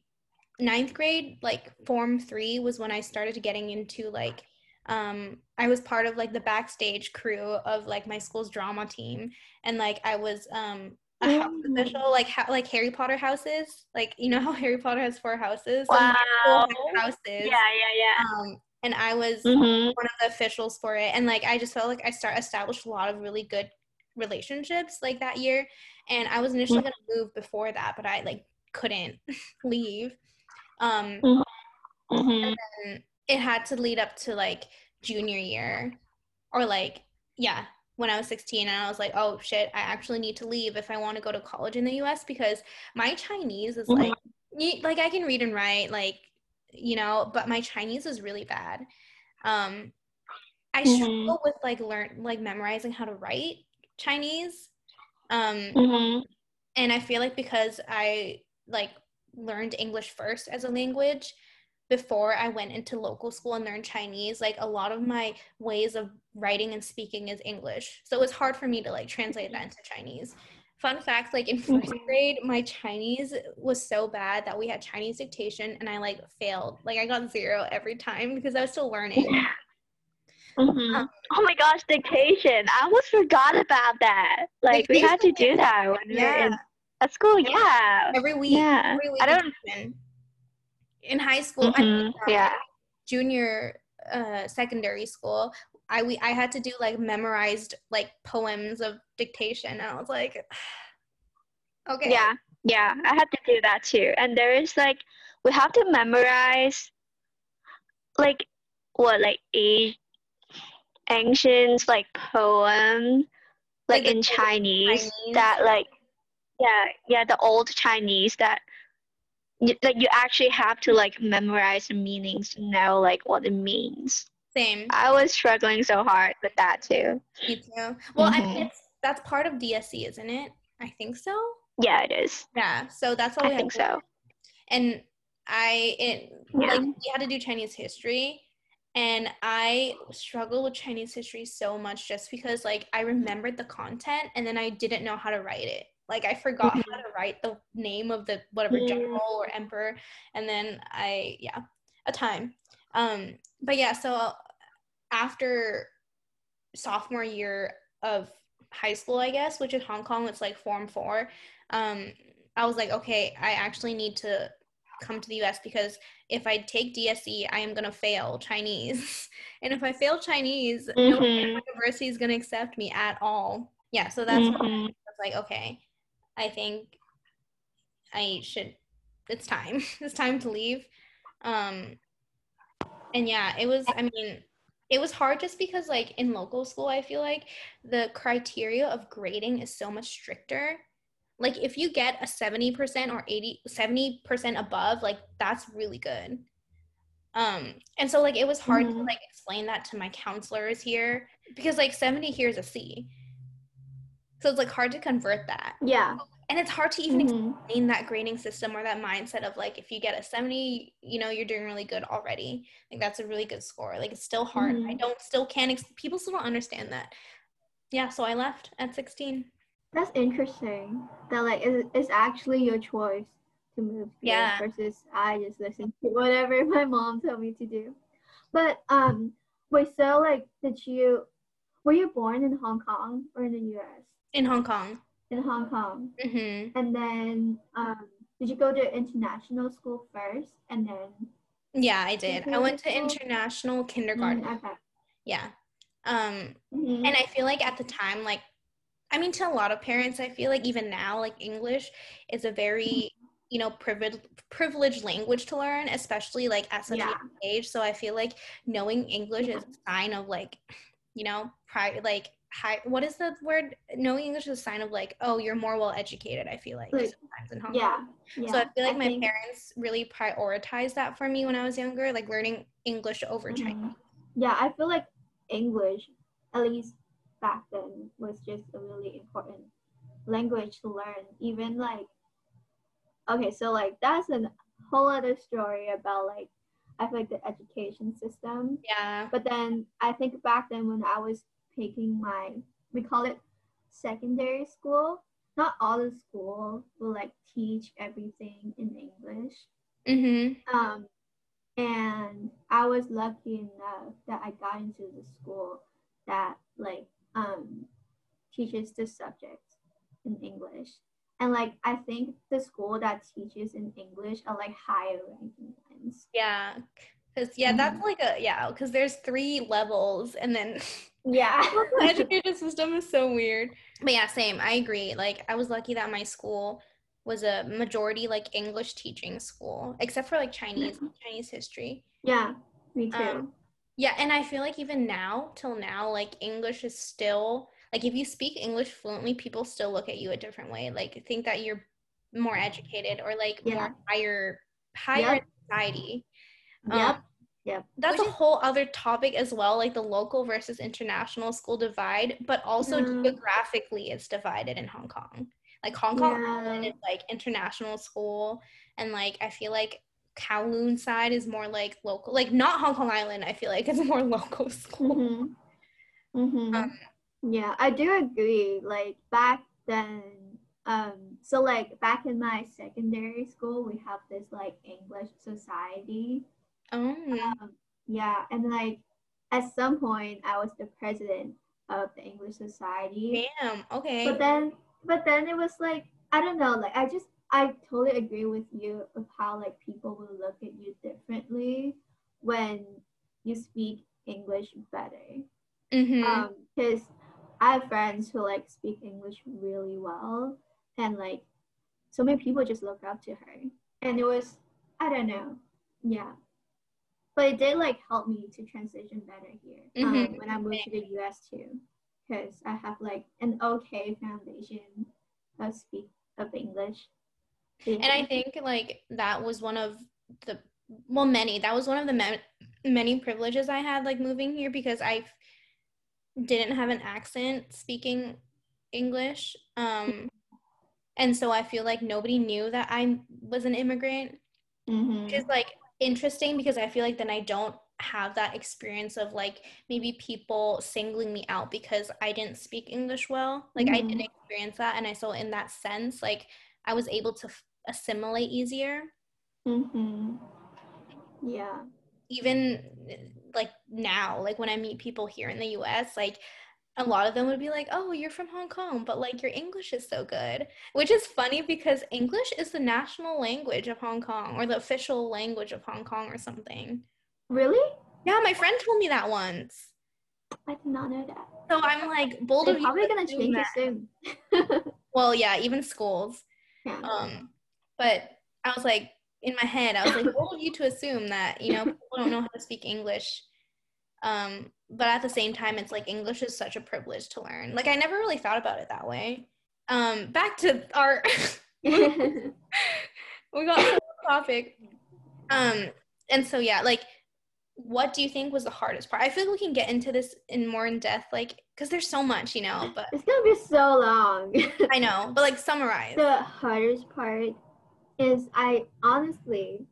ninth grade, like form three was when I started getting into like um I was part of like the backstage crew of like my school's drama team. And like I was um a house official like ha- like Harry Potter houses like you know how Harry Potter has four houses wow. houses yeah yeah yeah um and I was mm-hmm. one of the officials for it and like I just felt like I start established a lot of really good relationships like that year and I was initially mm-hmm. going to move before that but I like couldn't leave um, mm-hmm. mm-hmm. It had to lead up to like junior year or like, yeah, when I was 16 and I was like, oh shit, I actually need to leave if I want to go to college in the US because my Chinese is mm-hmm. like, like I can read and write, like, you know, but my Chinese is really bad. Um, I mm-hmm. struggle with like learn like memorizing how to write Chinese. Um, mm-hmm. and I feel like because I like learned English first as a language before I went into local school and learned Chinese, like a lot of my ways of writing and speaking is English. So it was hard for me to like translate that into Chinese. Fun fact, like in 1st mm-hmm. grade, my Chinese was so bad that we had Chinese dictation and I like failed. Like I got zero every time because I was still learning. Mm-hmm. Um, oh my gosh, dictation. I almost forgot about that. Like we had to do that when yeah. we were in at school, yeah. Every week. Yeah. Every week I don't. In high school, mm-hmm. I mean, yeah. Junior, uh, secondary school, I we I had to do like memorized like poems of dictation, and I was like, okay. Yeah, yeah, I had to do that too. And there is like we have to memorize like what like a ancient like poem like, like in Chinese, Chinese that like yeah yeah the old chinese that like you actually have to like memorize the meanings to know like what it means same i was struggling so hard with that too me too well mm-hmm. i mean it's that's part of DSE isn't it i think so yeah it is yeah so that's all i think so and i it yeah. like we had to do chinese history and i struggled with chinese history so much just because like i remembered the content and then i didn't know how to write it like I forgot mm-hmm. how to write the name of the whatever mm-hmm. general or emperor, and then I yeah, a time. Um, but yeah, so after sophomore year of high school, I guess, which in Hong Kong it's like form four. Um, I was like, okay, I actually need to come to the US because if I take DSE, I am gonna fail Chinese, and if I fail Chinese, mm-hmm. no university is gonna accept me at all. Yeah, so that's mm-hmm. I was like, okay, I think I should it's time. it's time to leave. Um and yeah, it was I mean it was hard just because like in local school i feel like the criteria of grading is so much stricter. Like if you get a 70% or 80 70% above like that's really good. Um and so like it was hard mm-hmm. to like explain that to my counselors here because like 70 here is a c. So it's like hard to convert that. Yeah and it's hard to even mm-hmm. explain that grading system or that mindset of like if you get a 70 you know you're doing really good already. Like that's a really good score. Like it's still hard. Mm-hmm. i don't still can't ex- people still don't understand that. Yeah so i left at 16 that's interesting that like it's, actually your choice to move yeah. versus i just listen to whatever my mom told me to do. But um wait so like did you were you born in hong kong or in the us in hong kong in Hong Kong. Mm-hmm. And then, um, did you go to international school first, and then? Yeah, I did. I went to international kindergarten. Mm, okay. Yeah. Um, mm-hmm. and I feel like at the time, like, I mean, to a lot of parents, I feel like even now, like English is a very you know privileged privileged language to learn especially like at such yeah. age so i feel like knowing english is a sign of like you know pri- like high what is the word? Knowing english is a sign of like oh you're more well educated i feel like, like sometimes in hong yeah, kong yeah, so i feel like I my think... parents really prioritized that for me when i was younger like learning english over mm-hmm. chinese. Yeah i feel like english at least back then was just a really important language to learn. Even like okay so like that's a whole other story about like i feel like the education system. Yeah. But then i think back then when i was taking my we call it secondary school. Not all the school will like teach everything in English. Mm-hmm. Um, and I was lucky enough that I got into the school that like um teaches the subject in English. And like I think the school that teaches in English are like higher ranking ones. Yeah. Cause yeah, mm-hmm. that's like a yeah, because there's three levels and then Yeah. the education system is so weird. But yeah, same. I agree. Like I was lucky that my school was a majority like English teaching school, except for like Chinese, mm-hmm. Chinese history. Yeah, me too. Um, yeah, and I feel like even now, till now, like English is still like if you speak English fluently, people still look at you a different way. Like think that you're more educated or like yeah. more higher higher society. Yep. Um, yeah. That's Which a whole other topic as well, like the local versus international school divide, but also mm. geographically it's divided in Hong Kong. Like Hong Kong yeah. is like international school and like I feel like Kowloon side is more like local like not Hong Kong Island, I feel like it's more local school. Mm-hmm. Mm-hmm. Um, yeah, I do agree. Like back then, um, so like back in my secondary school, we have this like English society Oh. Um, yeah, and like at some point, I was the president of the English Society. Damn. Okay. But then, but then it was like I don't know. Like I just I totally agree with you of how like people will look at you differently when you speak English better. Mm-hmm. Um, because I have friends who like speak English really well, and like so many people just look up to her, and it was I don't know, yeah but it did like help me to transition better here um, mm-hmm. when I moved to the US too, because I have like an okay foundation of speak of English. Yeah. And I think like that was one of the well many that was one of the ma- many privileges I had like moving here because I didn't have an accent speaking English. Um, and so I feel like nobody knew that I was an immigrant. Because mm-hmm. like interesting because I feel like then I don't have that experience of like maybe people singling me out because I didn't speak English well. Like mm-hmm. I didn't experience that. And I so in that sense, like I was able to f- assimilate easier. Mm-hmm. Yeah. Even like now, like when I meet people here in the US, like a lot of them would be like, "Oh, you're from Hong Kong, but like your English is so good." Which is funny because English is the national language of Hong Kong or the official language of Hong Kong or something. Really? Yeah, my friend told me that once. I did not know that. So I'm like bold They're of probably gonna change it soon. well, yeah, even schools. Yeah. Um, but I was like in my head, I was like, bold of you to assume that you know people don't know how to speak English. Um, but at the same time it's like english is such a privilege to learn. Like i never really thought about it that way. Um back to our we got off topic. Um and so yeah like what do you think was the hardest part? I feel like we can get into this in more in depth like because there's so much you know but it's gonna be so long. i know but like summarize. The hardest part is I honestly,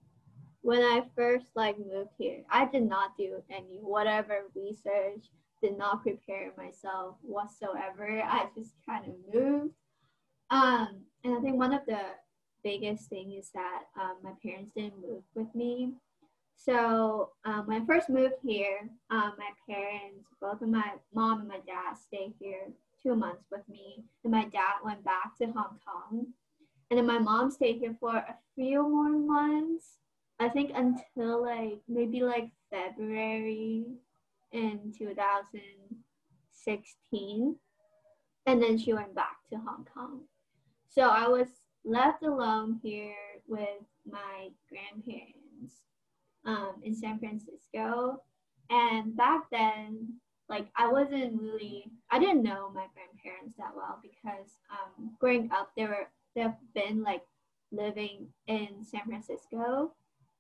when I first like moved here, I did not do any whatever research, did not prepare myself whatsoever. I just kind of moved. Um, and I think one of the biggest thing is that um, my parents didn't move with me. So um, when I first moved here, um, my parents, both of my mom and my dad, stayed here two months with me, and my dad went back to Hong Kong. And then my mom stayed here for a few more months. I think until like maybe like February in 2016. And then she went back to Hong Kong. So I was left alone here with my grandparents um, in San Francisco. And back then, like I wasn't really, I didn't know my grandparents that well because um, growing up, they were they've been like living in San Francisco,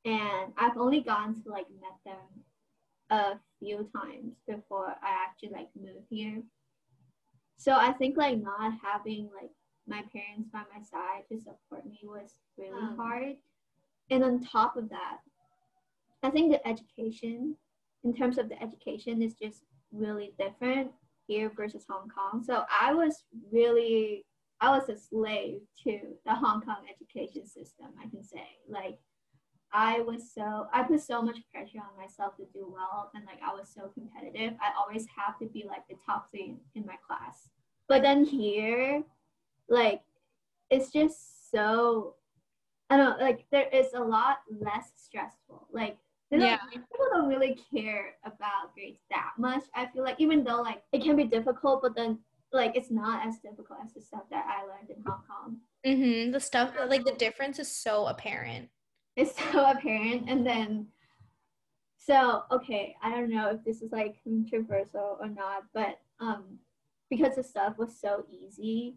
and I've only gone to like met them a few times before I actually like moved here. So I think like not having like my parents by my side to support me was really um, hard. And on top of that, I think the education, in terms of the education, is just really different here versus Hong Kong. So I was really I was a slave to the Hong Kong education system, I can say. Like I was so I put so much pressure on myself to do well and like I was so competitive. I always have to be like the top three in my class. But then here, like it's just so I don't know, like there is a lot less stressful. Like yeah. people don't really care about grades that much. I feel like even though like it can be difficult, but then like it's not as difficult as the stuff that I learned in Hong Kong. Mm-hmm. The stuff like the difference is so apparent. It's so apparent, and then so okay, I don't know if this is like controversial or not, but um, because the stuff was so easy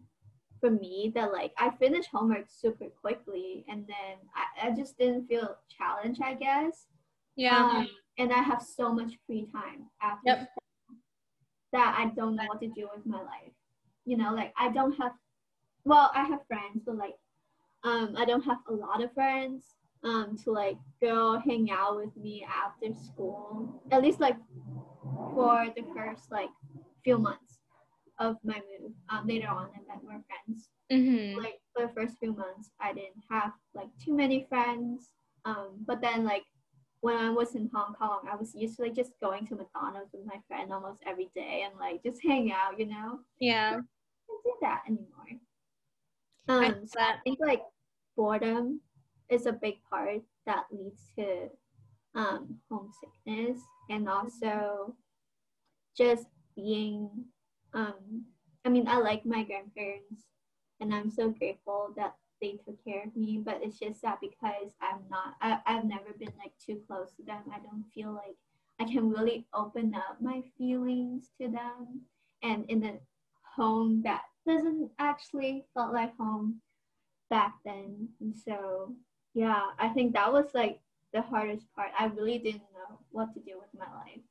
for me that like I finished homework super quickly, and then I, I just didn't feel challenged, I guess. Yeah. Um, and I have so much free time after yep that I don't know what to do with my life. You know, like I don't have, well, I have friends, but like, um, I don't have a lot of friends um, to like go hang out with me after school. At least like for the first like few months of my move. Um, later on, I met more friends. Mm-hmm. Like for the first few months, I didn't have like too many friends. Um, but then like when I was in Hong Kong, I was used to like just going to McDonald's with my friend almost every day and like just hang out, you know? Yeah. I can't do that anymore. Um, I so I think like boredom is a big part that leads to um, homesickness and also just being, um, I mean, I like my grandparents and I'm so grateful that they took care of me but it's just that because i'm not I, i've never been like too close to them i don't feel like i can really open up my feelings to them. And in a home that doesn't actually felt like home back then and so yeah i think that was like the hardest part i really didn't know what to do with my life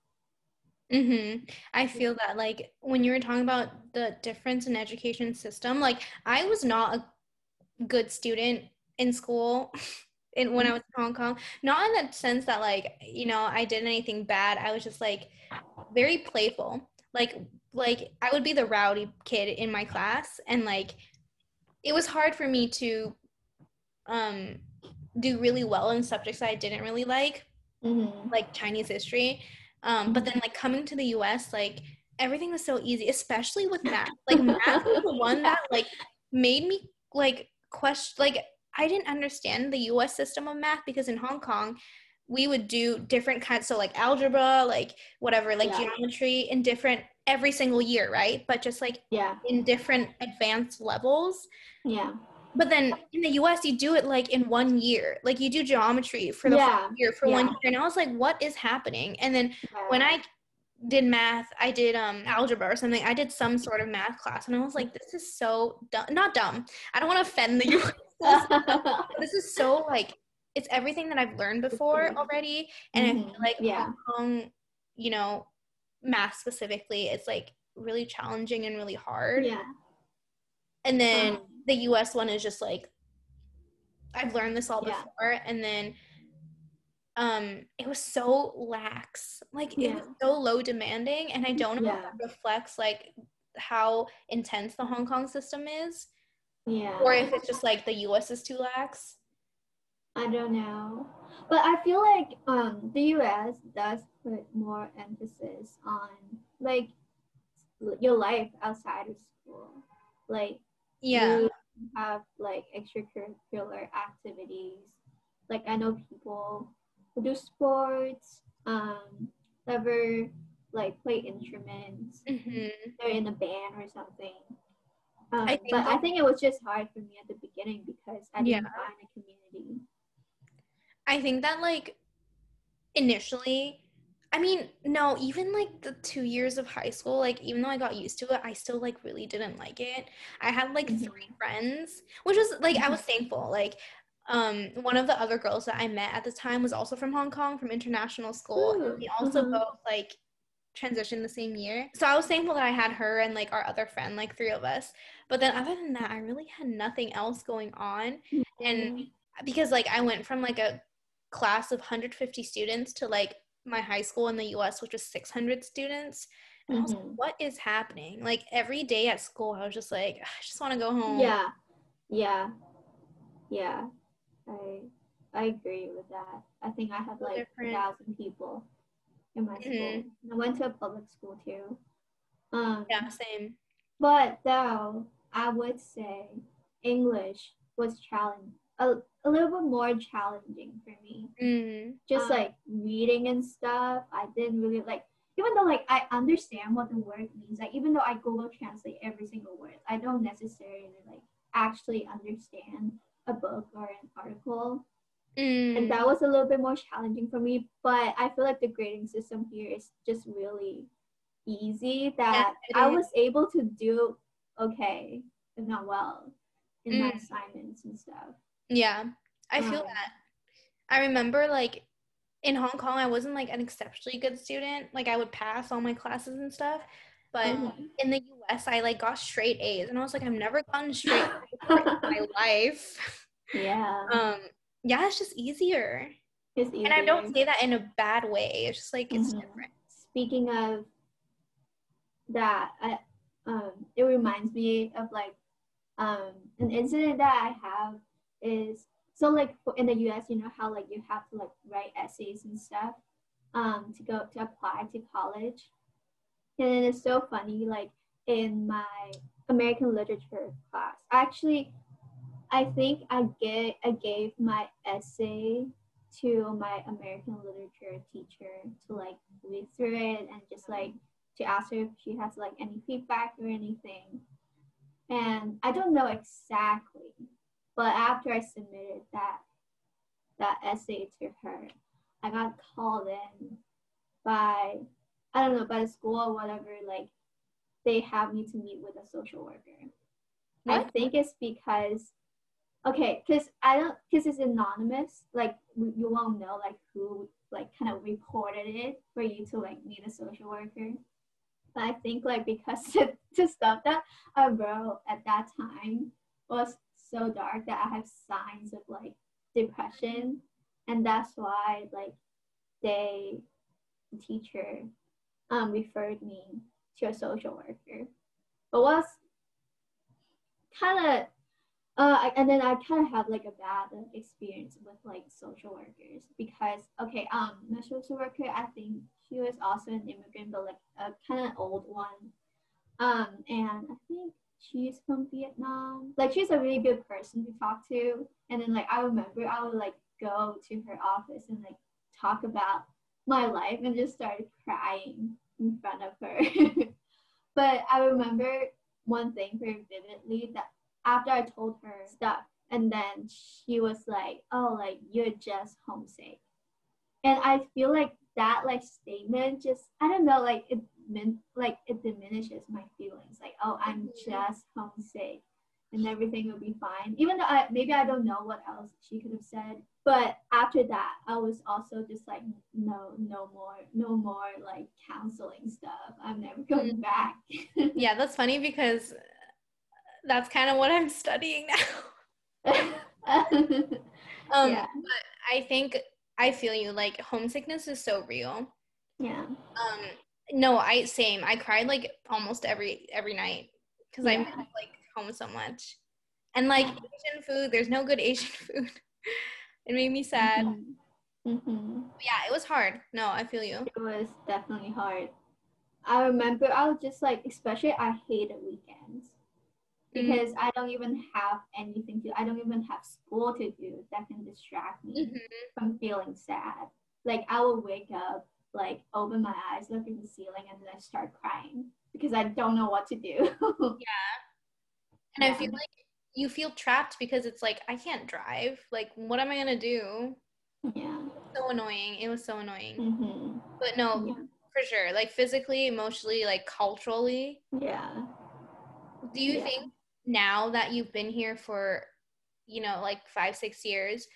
Mm-hmm. I feel that like when you were talking about the difference in education system, like I was not a good student in school in when I was in Hong Kong. Not in the sense that like, you know, I did anything bad. I was just like very playful. Like like I would be the rowdy kid in my class and like it was hard for me to um do really well in subjects I didn't really like, mm-hmm. like Chinese history. Um, but then like coming to the US, like everything was so easy, especially with math. Like math was the one that like made me like question like I didn't understand the US system of math because in Hong Kong we would do different kinds so like algebra like whatever like yeah. geometry in different every single year right but just like yeah in different advanced levels yeah but then in the US you do it like in one year like you do geometry for the yeah. year for yeah. one year and I was like what is happening and then when I did math. I did um algebra or something. I did some sort of math class, and I was like, "This is so dumb." Not dumb. I don't want to offend the U.S. this is so like it's everything that I've learned before already, and mm-hmm. I feel like yeah. Kong, you know, math specifically, it's like really challenging and really hard. Yeah. And then um, the U.S. one is just like I've learned this all yeah. before, and then um it was so lax like yeah. it was so low demanding and i don't know yeah. if that reflects like how intense the hong kong system is yeah or if it's just like the us is too lax i don't know but i feel like um the us does put more emphasis on like your life outside of school like yeah you have like extracurricular activities like i know people who do sports, um, ever like play instruments. Mm-hmm. They're in a band or something. Um, I but I think it was just hard for me at the beginning because I didn't yeah. find a community. I think that like initially, I mean, no, even like the two years of high school, like even though I got used to it, I still like really didn't like it. I had like mm-hmm. three friends, which was like I was thankful. Like um, one of the other girls that I met at the time was also from Hong Kong, from international school. Ooh, and we also mm-hmm. both like transitioned the same year. So I was thankful that I had her and like our other friend, like three of us. But then other than that, I really had nothing else going on. Mm-hmm. And because like I went from like a class of 150 students to like my high school in the US, which was 600 students. And mm-hmm. I was like, mm-hmm. what is happening? Like every day at school, I was just like, I just want to go home. Yeah. Yeah. Yeah. I I agree with that. I think I had like a thousand people in my mm-hmm. school. I went to a public school too. Um, yeah, same. But though I would say English was challenging, a, a little bit more challenging for me. Mm-hmm. Just um, like reading and stuff, I didn't really like. Even though like I understand what the word means, like even though I Google Translate every single word, I don't necessarily like actually understand a book or an article. Mm. And that was a little bit more challenging for me. But I feel like the grading system here is just really easy that yeah, I was able to do okay, if not well, in mm. my assignments and stuff. Yeah, I feel um, that. I remember like in Hong Kong, I wasn't like an exceptionally good student. Like I would pass all my classes and stuff. But mm-hmm. in the US, I like got straight A's, and I was like, I've never gotten straight A's in my life. Yeah. Um. Yeah, it's just easier. It's easier. And I don't say that in a bad way. It's just like it's mm-hmm. different. Speaking of that, I, um, it reminds me of like um an incident that I have is so like in the US, you know how like you have to like write essays and stuff um to go to apply to college? And it's so funny like in my american literature class actually i think i get i gave my essay to my american literature teacher to like read through it and just like to ask her if she has like any feedback or anything. And i don't know exactly but after i submitted that that essay to her i got called in by I don't know, by the school or whatever, like they have me to meet with a social worker. What? I think it's because, okay, because I don't, because it's anonymous. Like you won't know like who like kind of reported it for you to like meet a social worker. But I think like because the, the stuff that I wrote at that time was so dark that I have signs of like depression, and that's why like they the teacher um, referred me to a social worker. But was kind of, uh, and then I kind of have like a bad experience with like social workers because okay, um, my social worker I think she was also an immigrant, but like a kind of old one, um, and I think she's from Vietnam. Like she's a really good person to talk to, and then like I remember I would like go to her office and like talk about my life and just started crying in front of her. but I remember one thing very vividly that after I told her stuff, and then she was like, "Oh, like you're just homesick," and I feel like that like statement just I don't know like it meant like it diminishes my feelings like oh I'm Mhm. just homesick and everything will be fine even though I maybe I don't know what else she could have said but after that I was also just like no no more no more like counseling stuff I'm never going Mhm. back Yeah, that's funny because that's kind of what I'm studying now. Um, yeah but I think I feel you. Like homesickness is so real. yeah Um, no, I same. I cried like almost every every night because I'm like home so much. And like Asian food, there's no good Asian food. it made me sad. hmm Yeah, it was hard. No, I feel you. It was definitely hard. I remember I was just like, especially I hated weekends Mm-hmm. because I don't even have anything to. I don't even have school to do that can distract me Mhm. from feeling sad. Like I will wake up, like open my eyes, look at the ceiling, and then I start crying because I don't know what to do. Yeah. And I feel like you feel trapped because it's like I can't drive. Like, what am I gonna do? yeah. So annoying. It was so annoying. hmm But no, Yeah. for sure. Like physically, emotionally, like culturally. Yeah. Do you Yeah. think now that you've been here for, you know, like five, six years,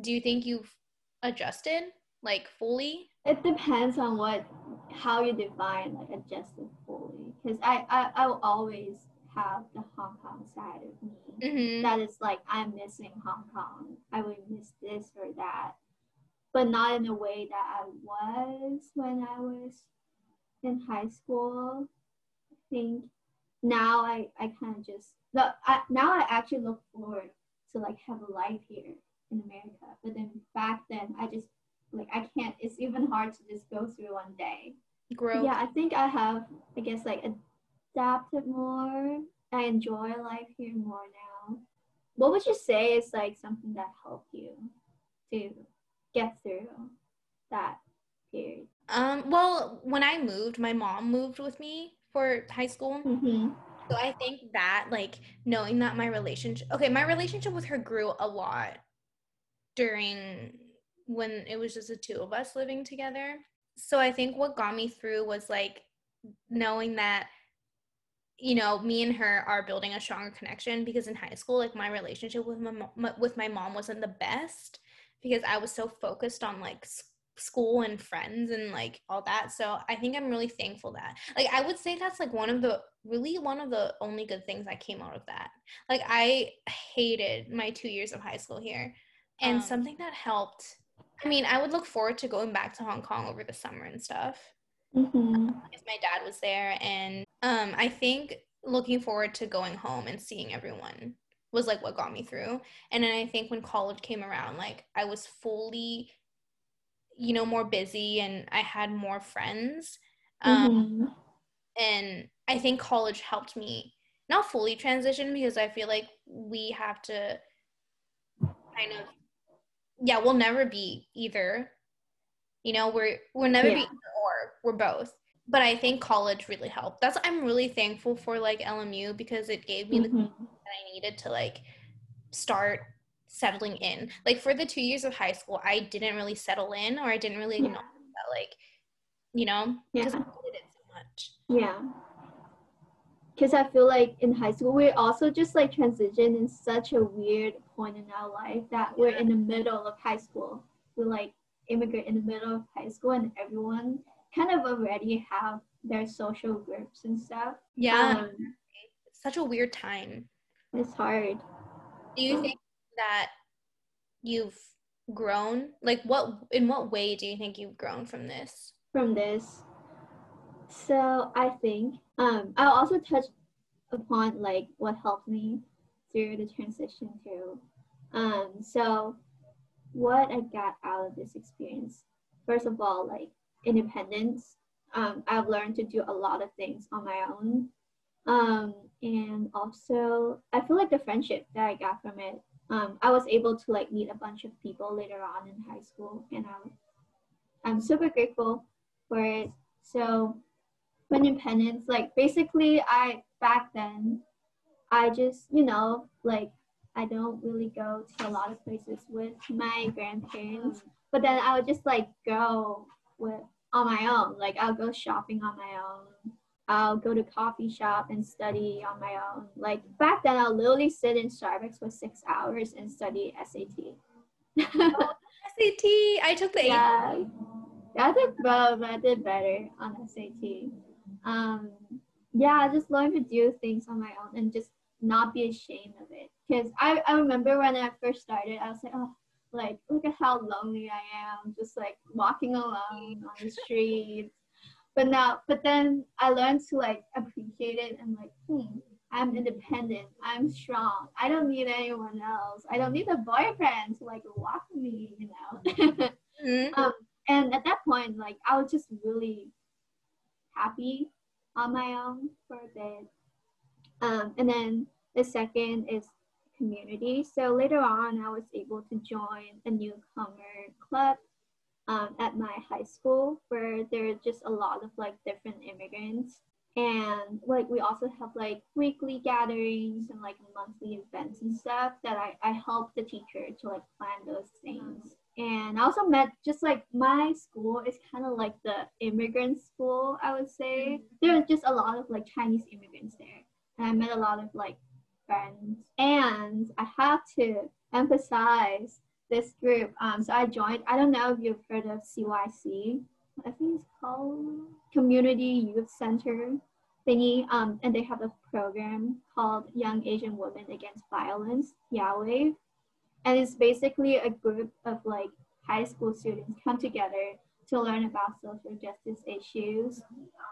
do you think you've adjusted like fully? It depends on what how you define like adjusted fully. Because I, I I will always have the Hong Kong side of me Mm-hmm. that is like I'm missing Hong Kong. I would miss this or that, but not in the way that I was when I was in high school. I think now I I kind of just no I, now I actually look forward to like have a life here in America. But then back then I just like I can't. It's even hard to just go through one day. Growth. Yeah, I think I have, I guess, like adapted more. I enjoy life here more now. What would you say is like something that helped you to get through that period? Um, well, when I moved, my mom moved with me for high school. Mm-hmm. So I think that like knowing that my relationship okay, my relationship with her grew a lot during when it was just the two of us living together. So I think what got me through was like knowing that you know, me and her are building a stronger connection because in high school like my relationship with my mo- with my mom wasn't the best because I was so focused on like school and friends and like all that. So I think I'm really thankful that like I would say that's like one of the really one of the only good things that came out of that. Like I hated my 2 years of high school here. And Um, something that helped I mean, I would look forward to going back to Hong Kong over the summer and stuff Mm-hmm. because my dad was there and um I think looking forward to going home and seeing everyone was like what got me through. And then I think when college came around, like I was fully you know more busy and I had more friends. Um Mm-hmm. and I think college helped me not fully transition because I feel like we have to kind of yeah, we'll never be either. You know, we're we're never be Yeah. either or, we're both. But I think college really helped. That's I'm really thankful for like LMU because it gave me the Mm-hmm. that I needed to like start settling in. Like for the 2 years of high school, I didn't really settle in or I didn't really Yeah. acknowledge that like you know, because I Yeah. hated it so much. Yeah. Because I feel like in high school, we're also just like transitioned in such a weird point in our life that we're in the middle of high school. We're like immigrant in the middle of high school, and everyone kind of already have their social groups and stuff. Yeah. Um, such a weird time. it's hard. Do you Um, think that you've grown? Like what in what way do you think you've grown from this? from this. So I think um, I'll also touch upon like what helped me through the transition too. Um, so what I got out of this experience, first of all, like independence. Um, I've learned to do a lot of things on my own. Um, and also I feel like the friendship that I got from it. Um, I was able to like meet a bunch of people later on in high school, and I'm I'm super grateful for it. So independence, like basically I back then I just, you know, like I don't really go to a lot of places with my grandparents. But then I would just like go with on my own. Like I'll go shopping on my own. I'll go to coffee shop and study on my own. Like back then, I'll literally sit in Starbucks for six hours and study SAT. SAT. I took the yeah, I did both. I did better on SAT. Um, yeah, I just learned to do things on my own and just not be ashamed of it. Because I, I remember when I first started, I was like, oh, like look at how lonely I am, just like walking alone on the streets. But now but then i learned to like appreciate it and like hmm i'm independent i'm strong i don't need anyone else i don't need a boyfriend to like walk me you know? Mm-hmm. um, and at that point like i was just really happy on my own for a bit. Um, and then the second is community. So later on i was able to join a newcomer club um, at my high school where there are just a lot of like different immigrants. And like we also have like weekly gatherings and like monthly events and stuff that I, I help the teacher to like plan those things. And I also met just like my school is kind of like the immigrant school I would say. There's just a lot of like Chinese immigrants there. And I met a lot of like friends and I have to emphasize this group. Um, so I joined. I don't know if you've heard of CYC. I think it's called Community Youth Center thingy. Um, and they have a program called Young Asian Women Against Violence, YAWAVE. And it's basically a group of like high school students come together to learn about social justice issues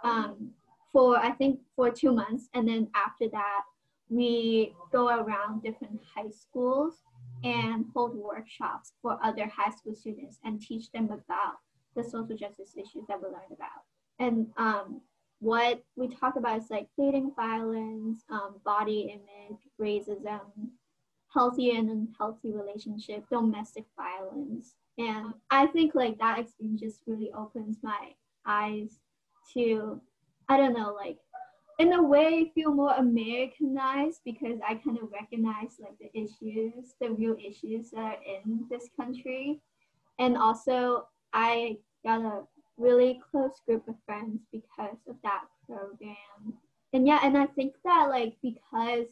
um, for I think for two months. And then after that, we go around different high schools and hold workshops for other high school students and teach them about the social justice issues that we learned about. And um, what we talk about is like dating violence, um, body image, racism, healthy and unhealthy relationship, domestic violence. And I think like that experience just really opens my eyes to, I don't know, like in a way feel more Americanized because I kind of recognize like the issues, the real issues that are in this country. And also I got a really close group of friends because of that program. And yeah, and I think that like because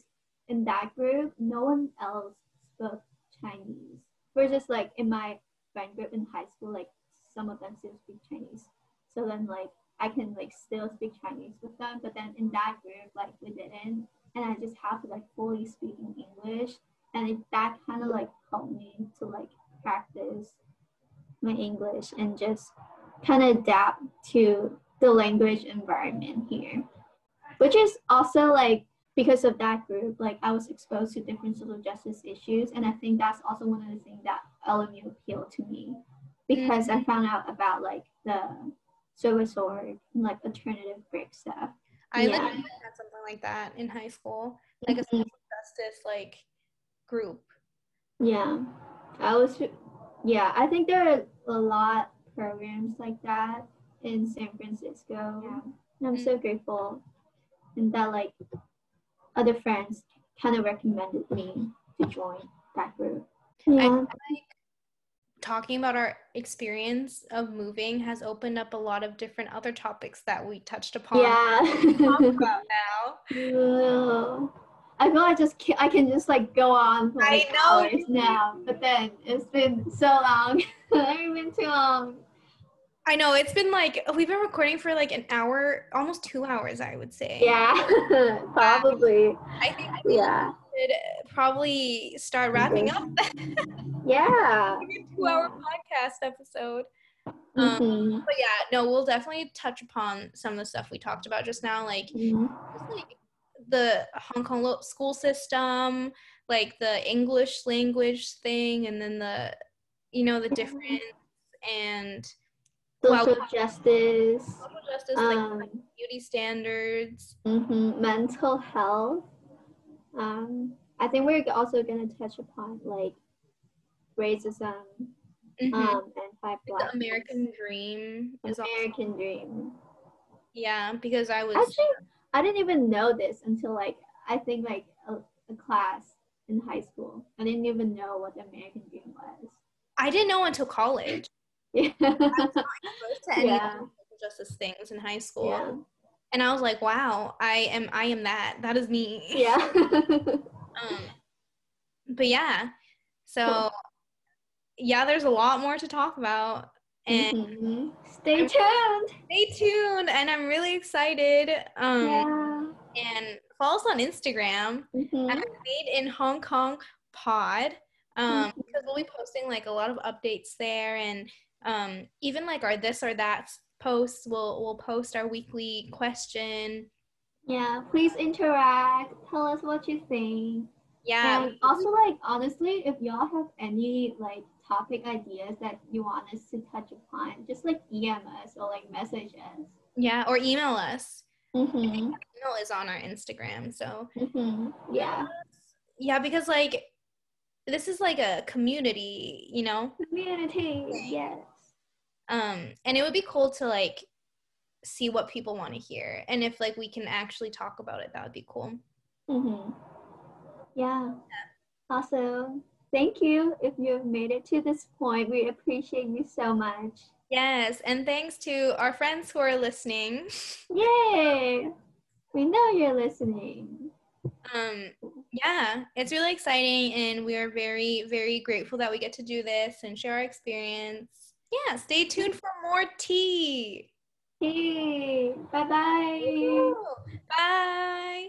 in that group no one else spoke Chinese. Versus like in my friend group in high school, like some of them still speak Chinese. So then like I can like still speak Chinese with them, but then in that group, like we didn't, and I just have to like fully speak in English, and it, that kind of like helped me to like practice my English and just kind of adapt to the language environment here, which is also like because of that group, like I was exposed to different social justice issues, and I think that's also one of the things that LMU appealed to me. Because mm-hmm. I found out about like the service org, like alternative break stuff. I yeah. like had something like that in high school, like mm-hmm. a social justice like group. Yeah, I was. Yeah, I think there are a lot programs like that in San Francisco. Yeah. And I'm mm-hmm. so grateful, and that like other friends kind of recommended me to join that group. Yeah. I like talking about our experience of moving has opened up a lot of different other topics that we touched upon. Yeah. talk about now. I feel like just can, I can just like go on for like hours now, but then it's been so long. it's been too long. I know it's been like we've been recording for like an hour, almost two hours, I would say. Yeah, probably. I think, I think yeah. We should probably start wrapping up. yeah. two-hour podcast episode. Um, mm-hmm. but yeah, no, we'll definitely touch upon some of the stuff we talked about just now, like, mm-hmm. just like the Hong Kong school system, like the English language thing, and then the, you know, the mm-hmm. difference and social well, justice, social justice, um, like beauty standards, mm-hmm, mental health. Um, I think we're also going to touch upon like racism mm-hmm. um, and five black. The American Dream is American also, Dream. Yeah, because I was actually I didn't even know this until like I think like a, a class in high school. I didn't even know what the American Dream was. I didn't know until college. Yeah. to any Yeah. justice things in high school. yeah. And I was like, wow, I am I am that. That is me. Yeah. Um, but yeah. So yeah, there's a lot more to talk about. And Mhm. Stay tuned. stay tuned. And I'm really excited. Um yeah. and follow us on Instagram Mhm. at Made in Hong Kong Pod. Um, Mhm. because we'll be posting like a lot of updates there and um even like our this or that posts we'll we'll post our weekly question. Yeah. Please interact. Tell us what you think. Yeah. And also, like honestly, if y'all have any like topic ideas that you want us to touch upon, just like DM us or like message us. Yeah, or email us. Mm-hmm. Email is on our Instagram. So Mm-hmm. Yeah. yeah, because like this is like a community, you know? Community. Yes. Um, and it would be cool to like see what people want to hear. And if like we can actually talk about it, that would be cool. Mm-hmm. Yeah. Also, thank you if you've made it to this point. We appreciate you so much. Yes, and thanks to our friends who are listening. Yay! We know you're listening. Um, yeah, it's really exciting, and we are very, very grateful that we get to do this and share our experience. Yeah, stay tuned for more tea. Hey, bye bye. Bye.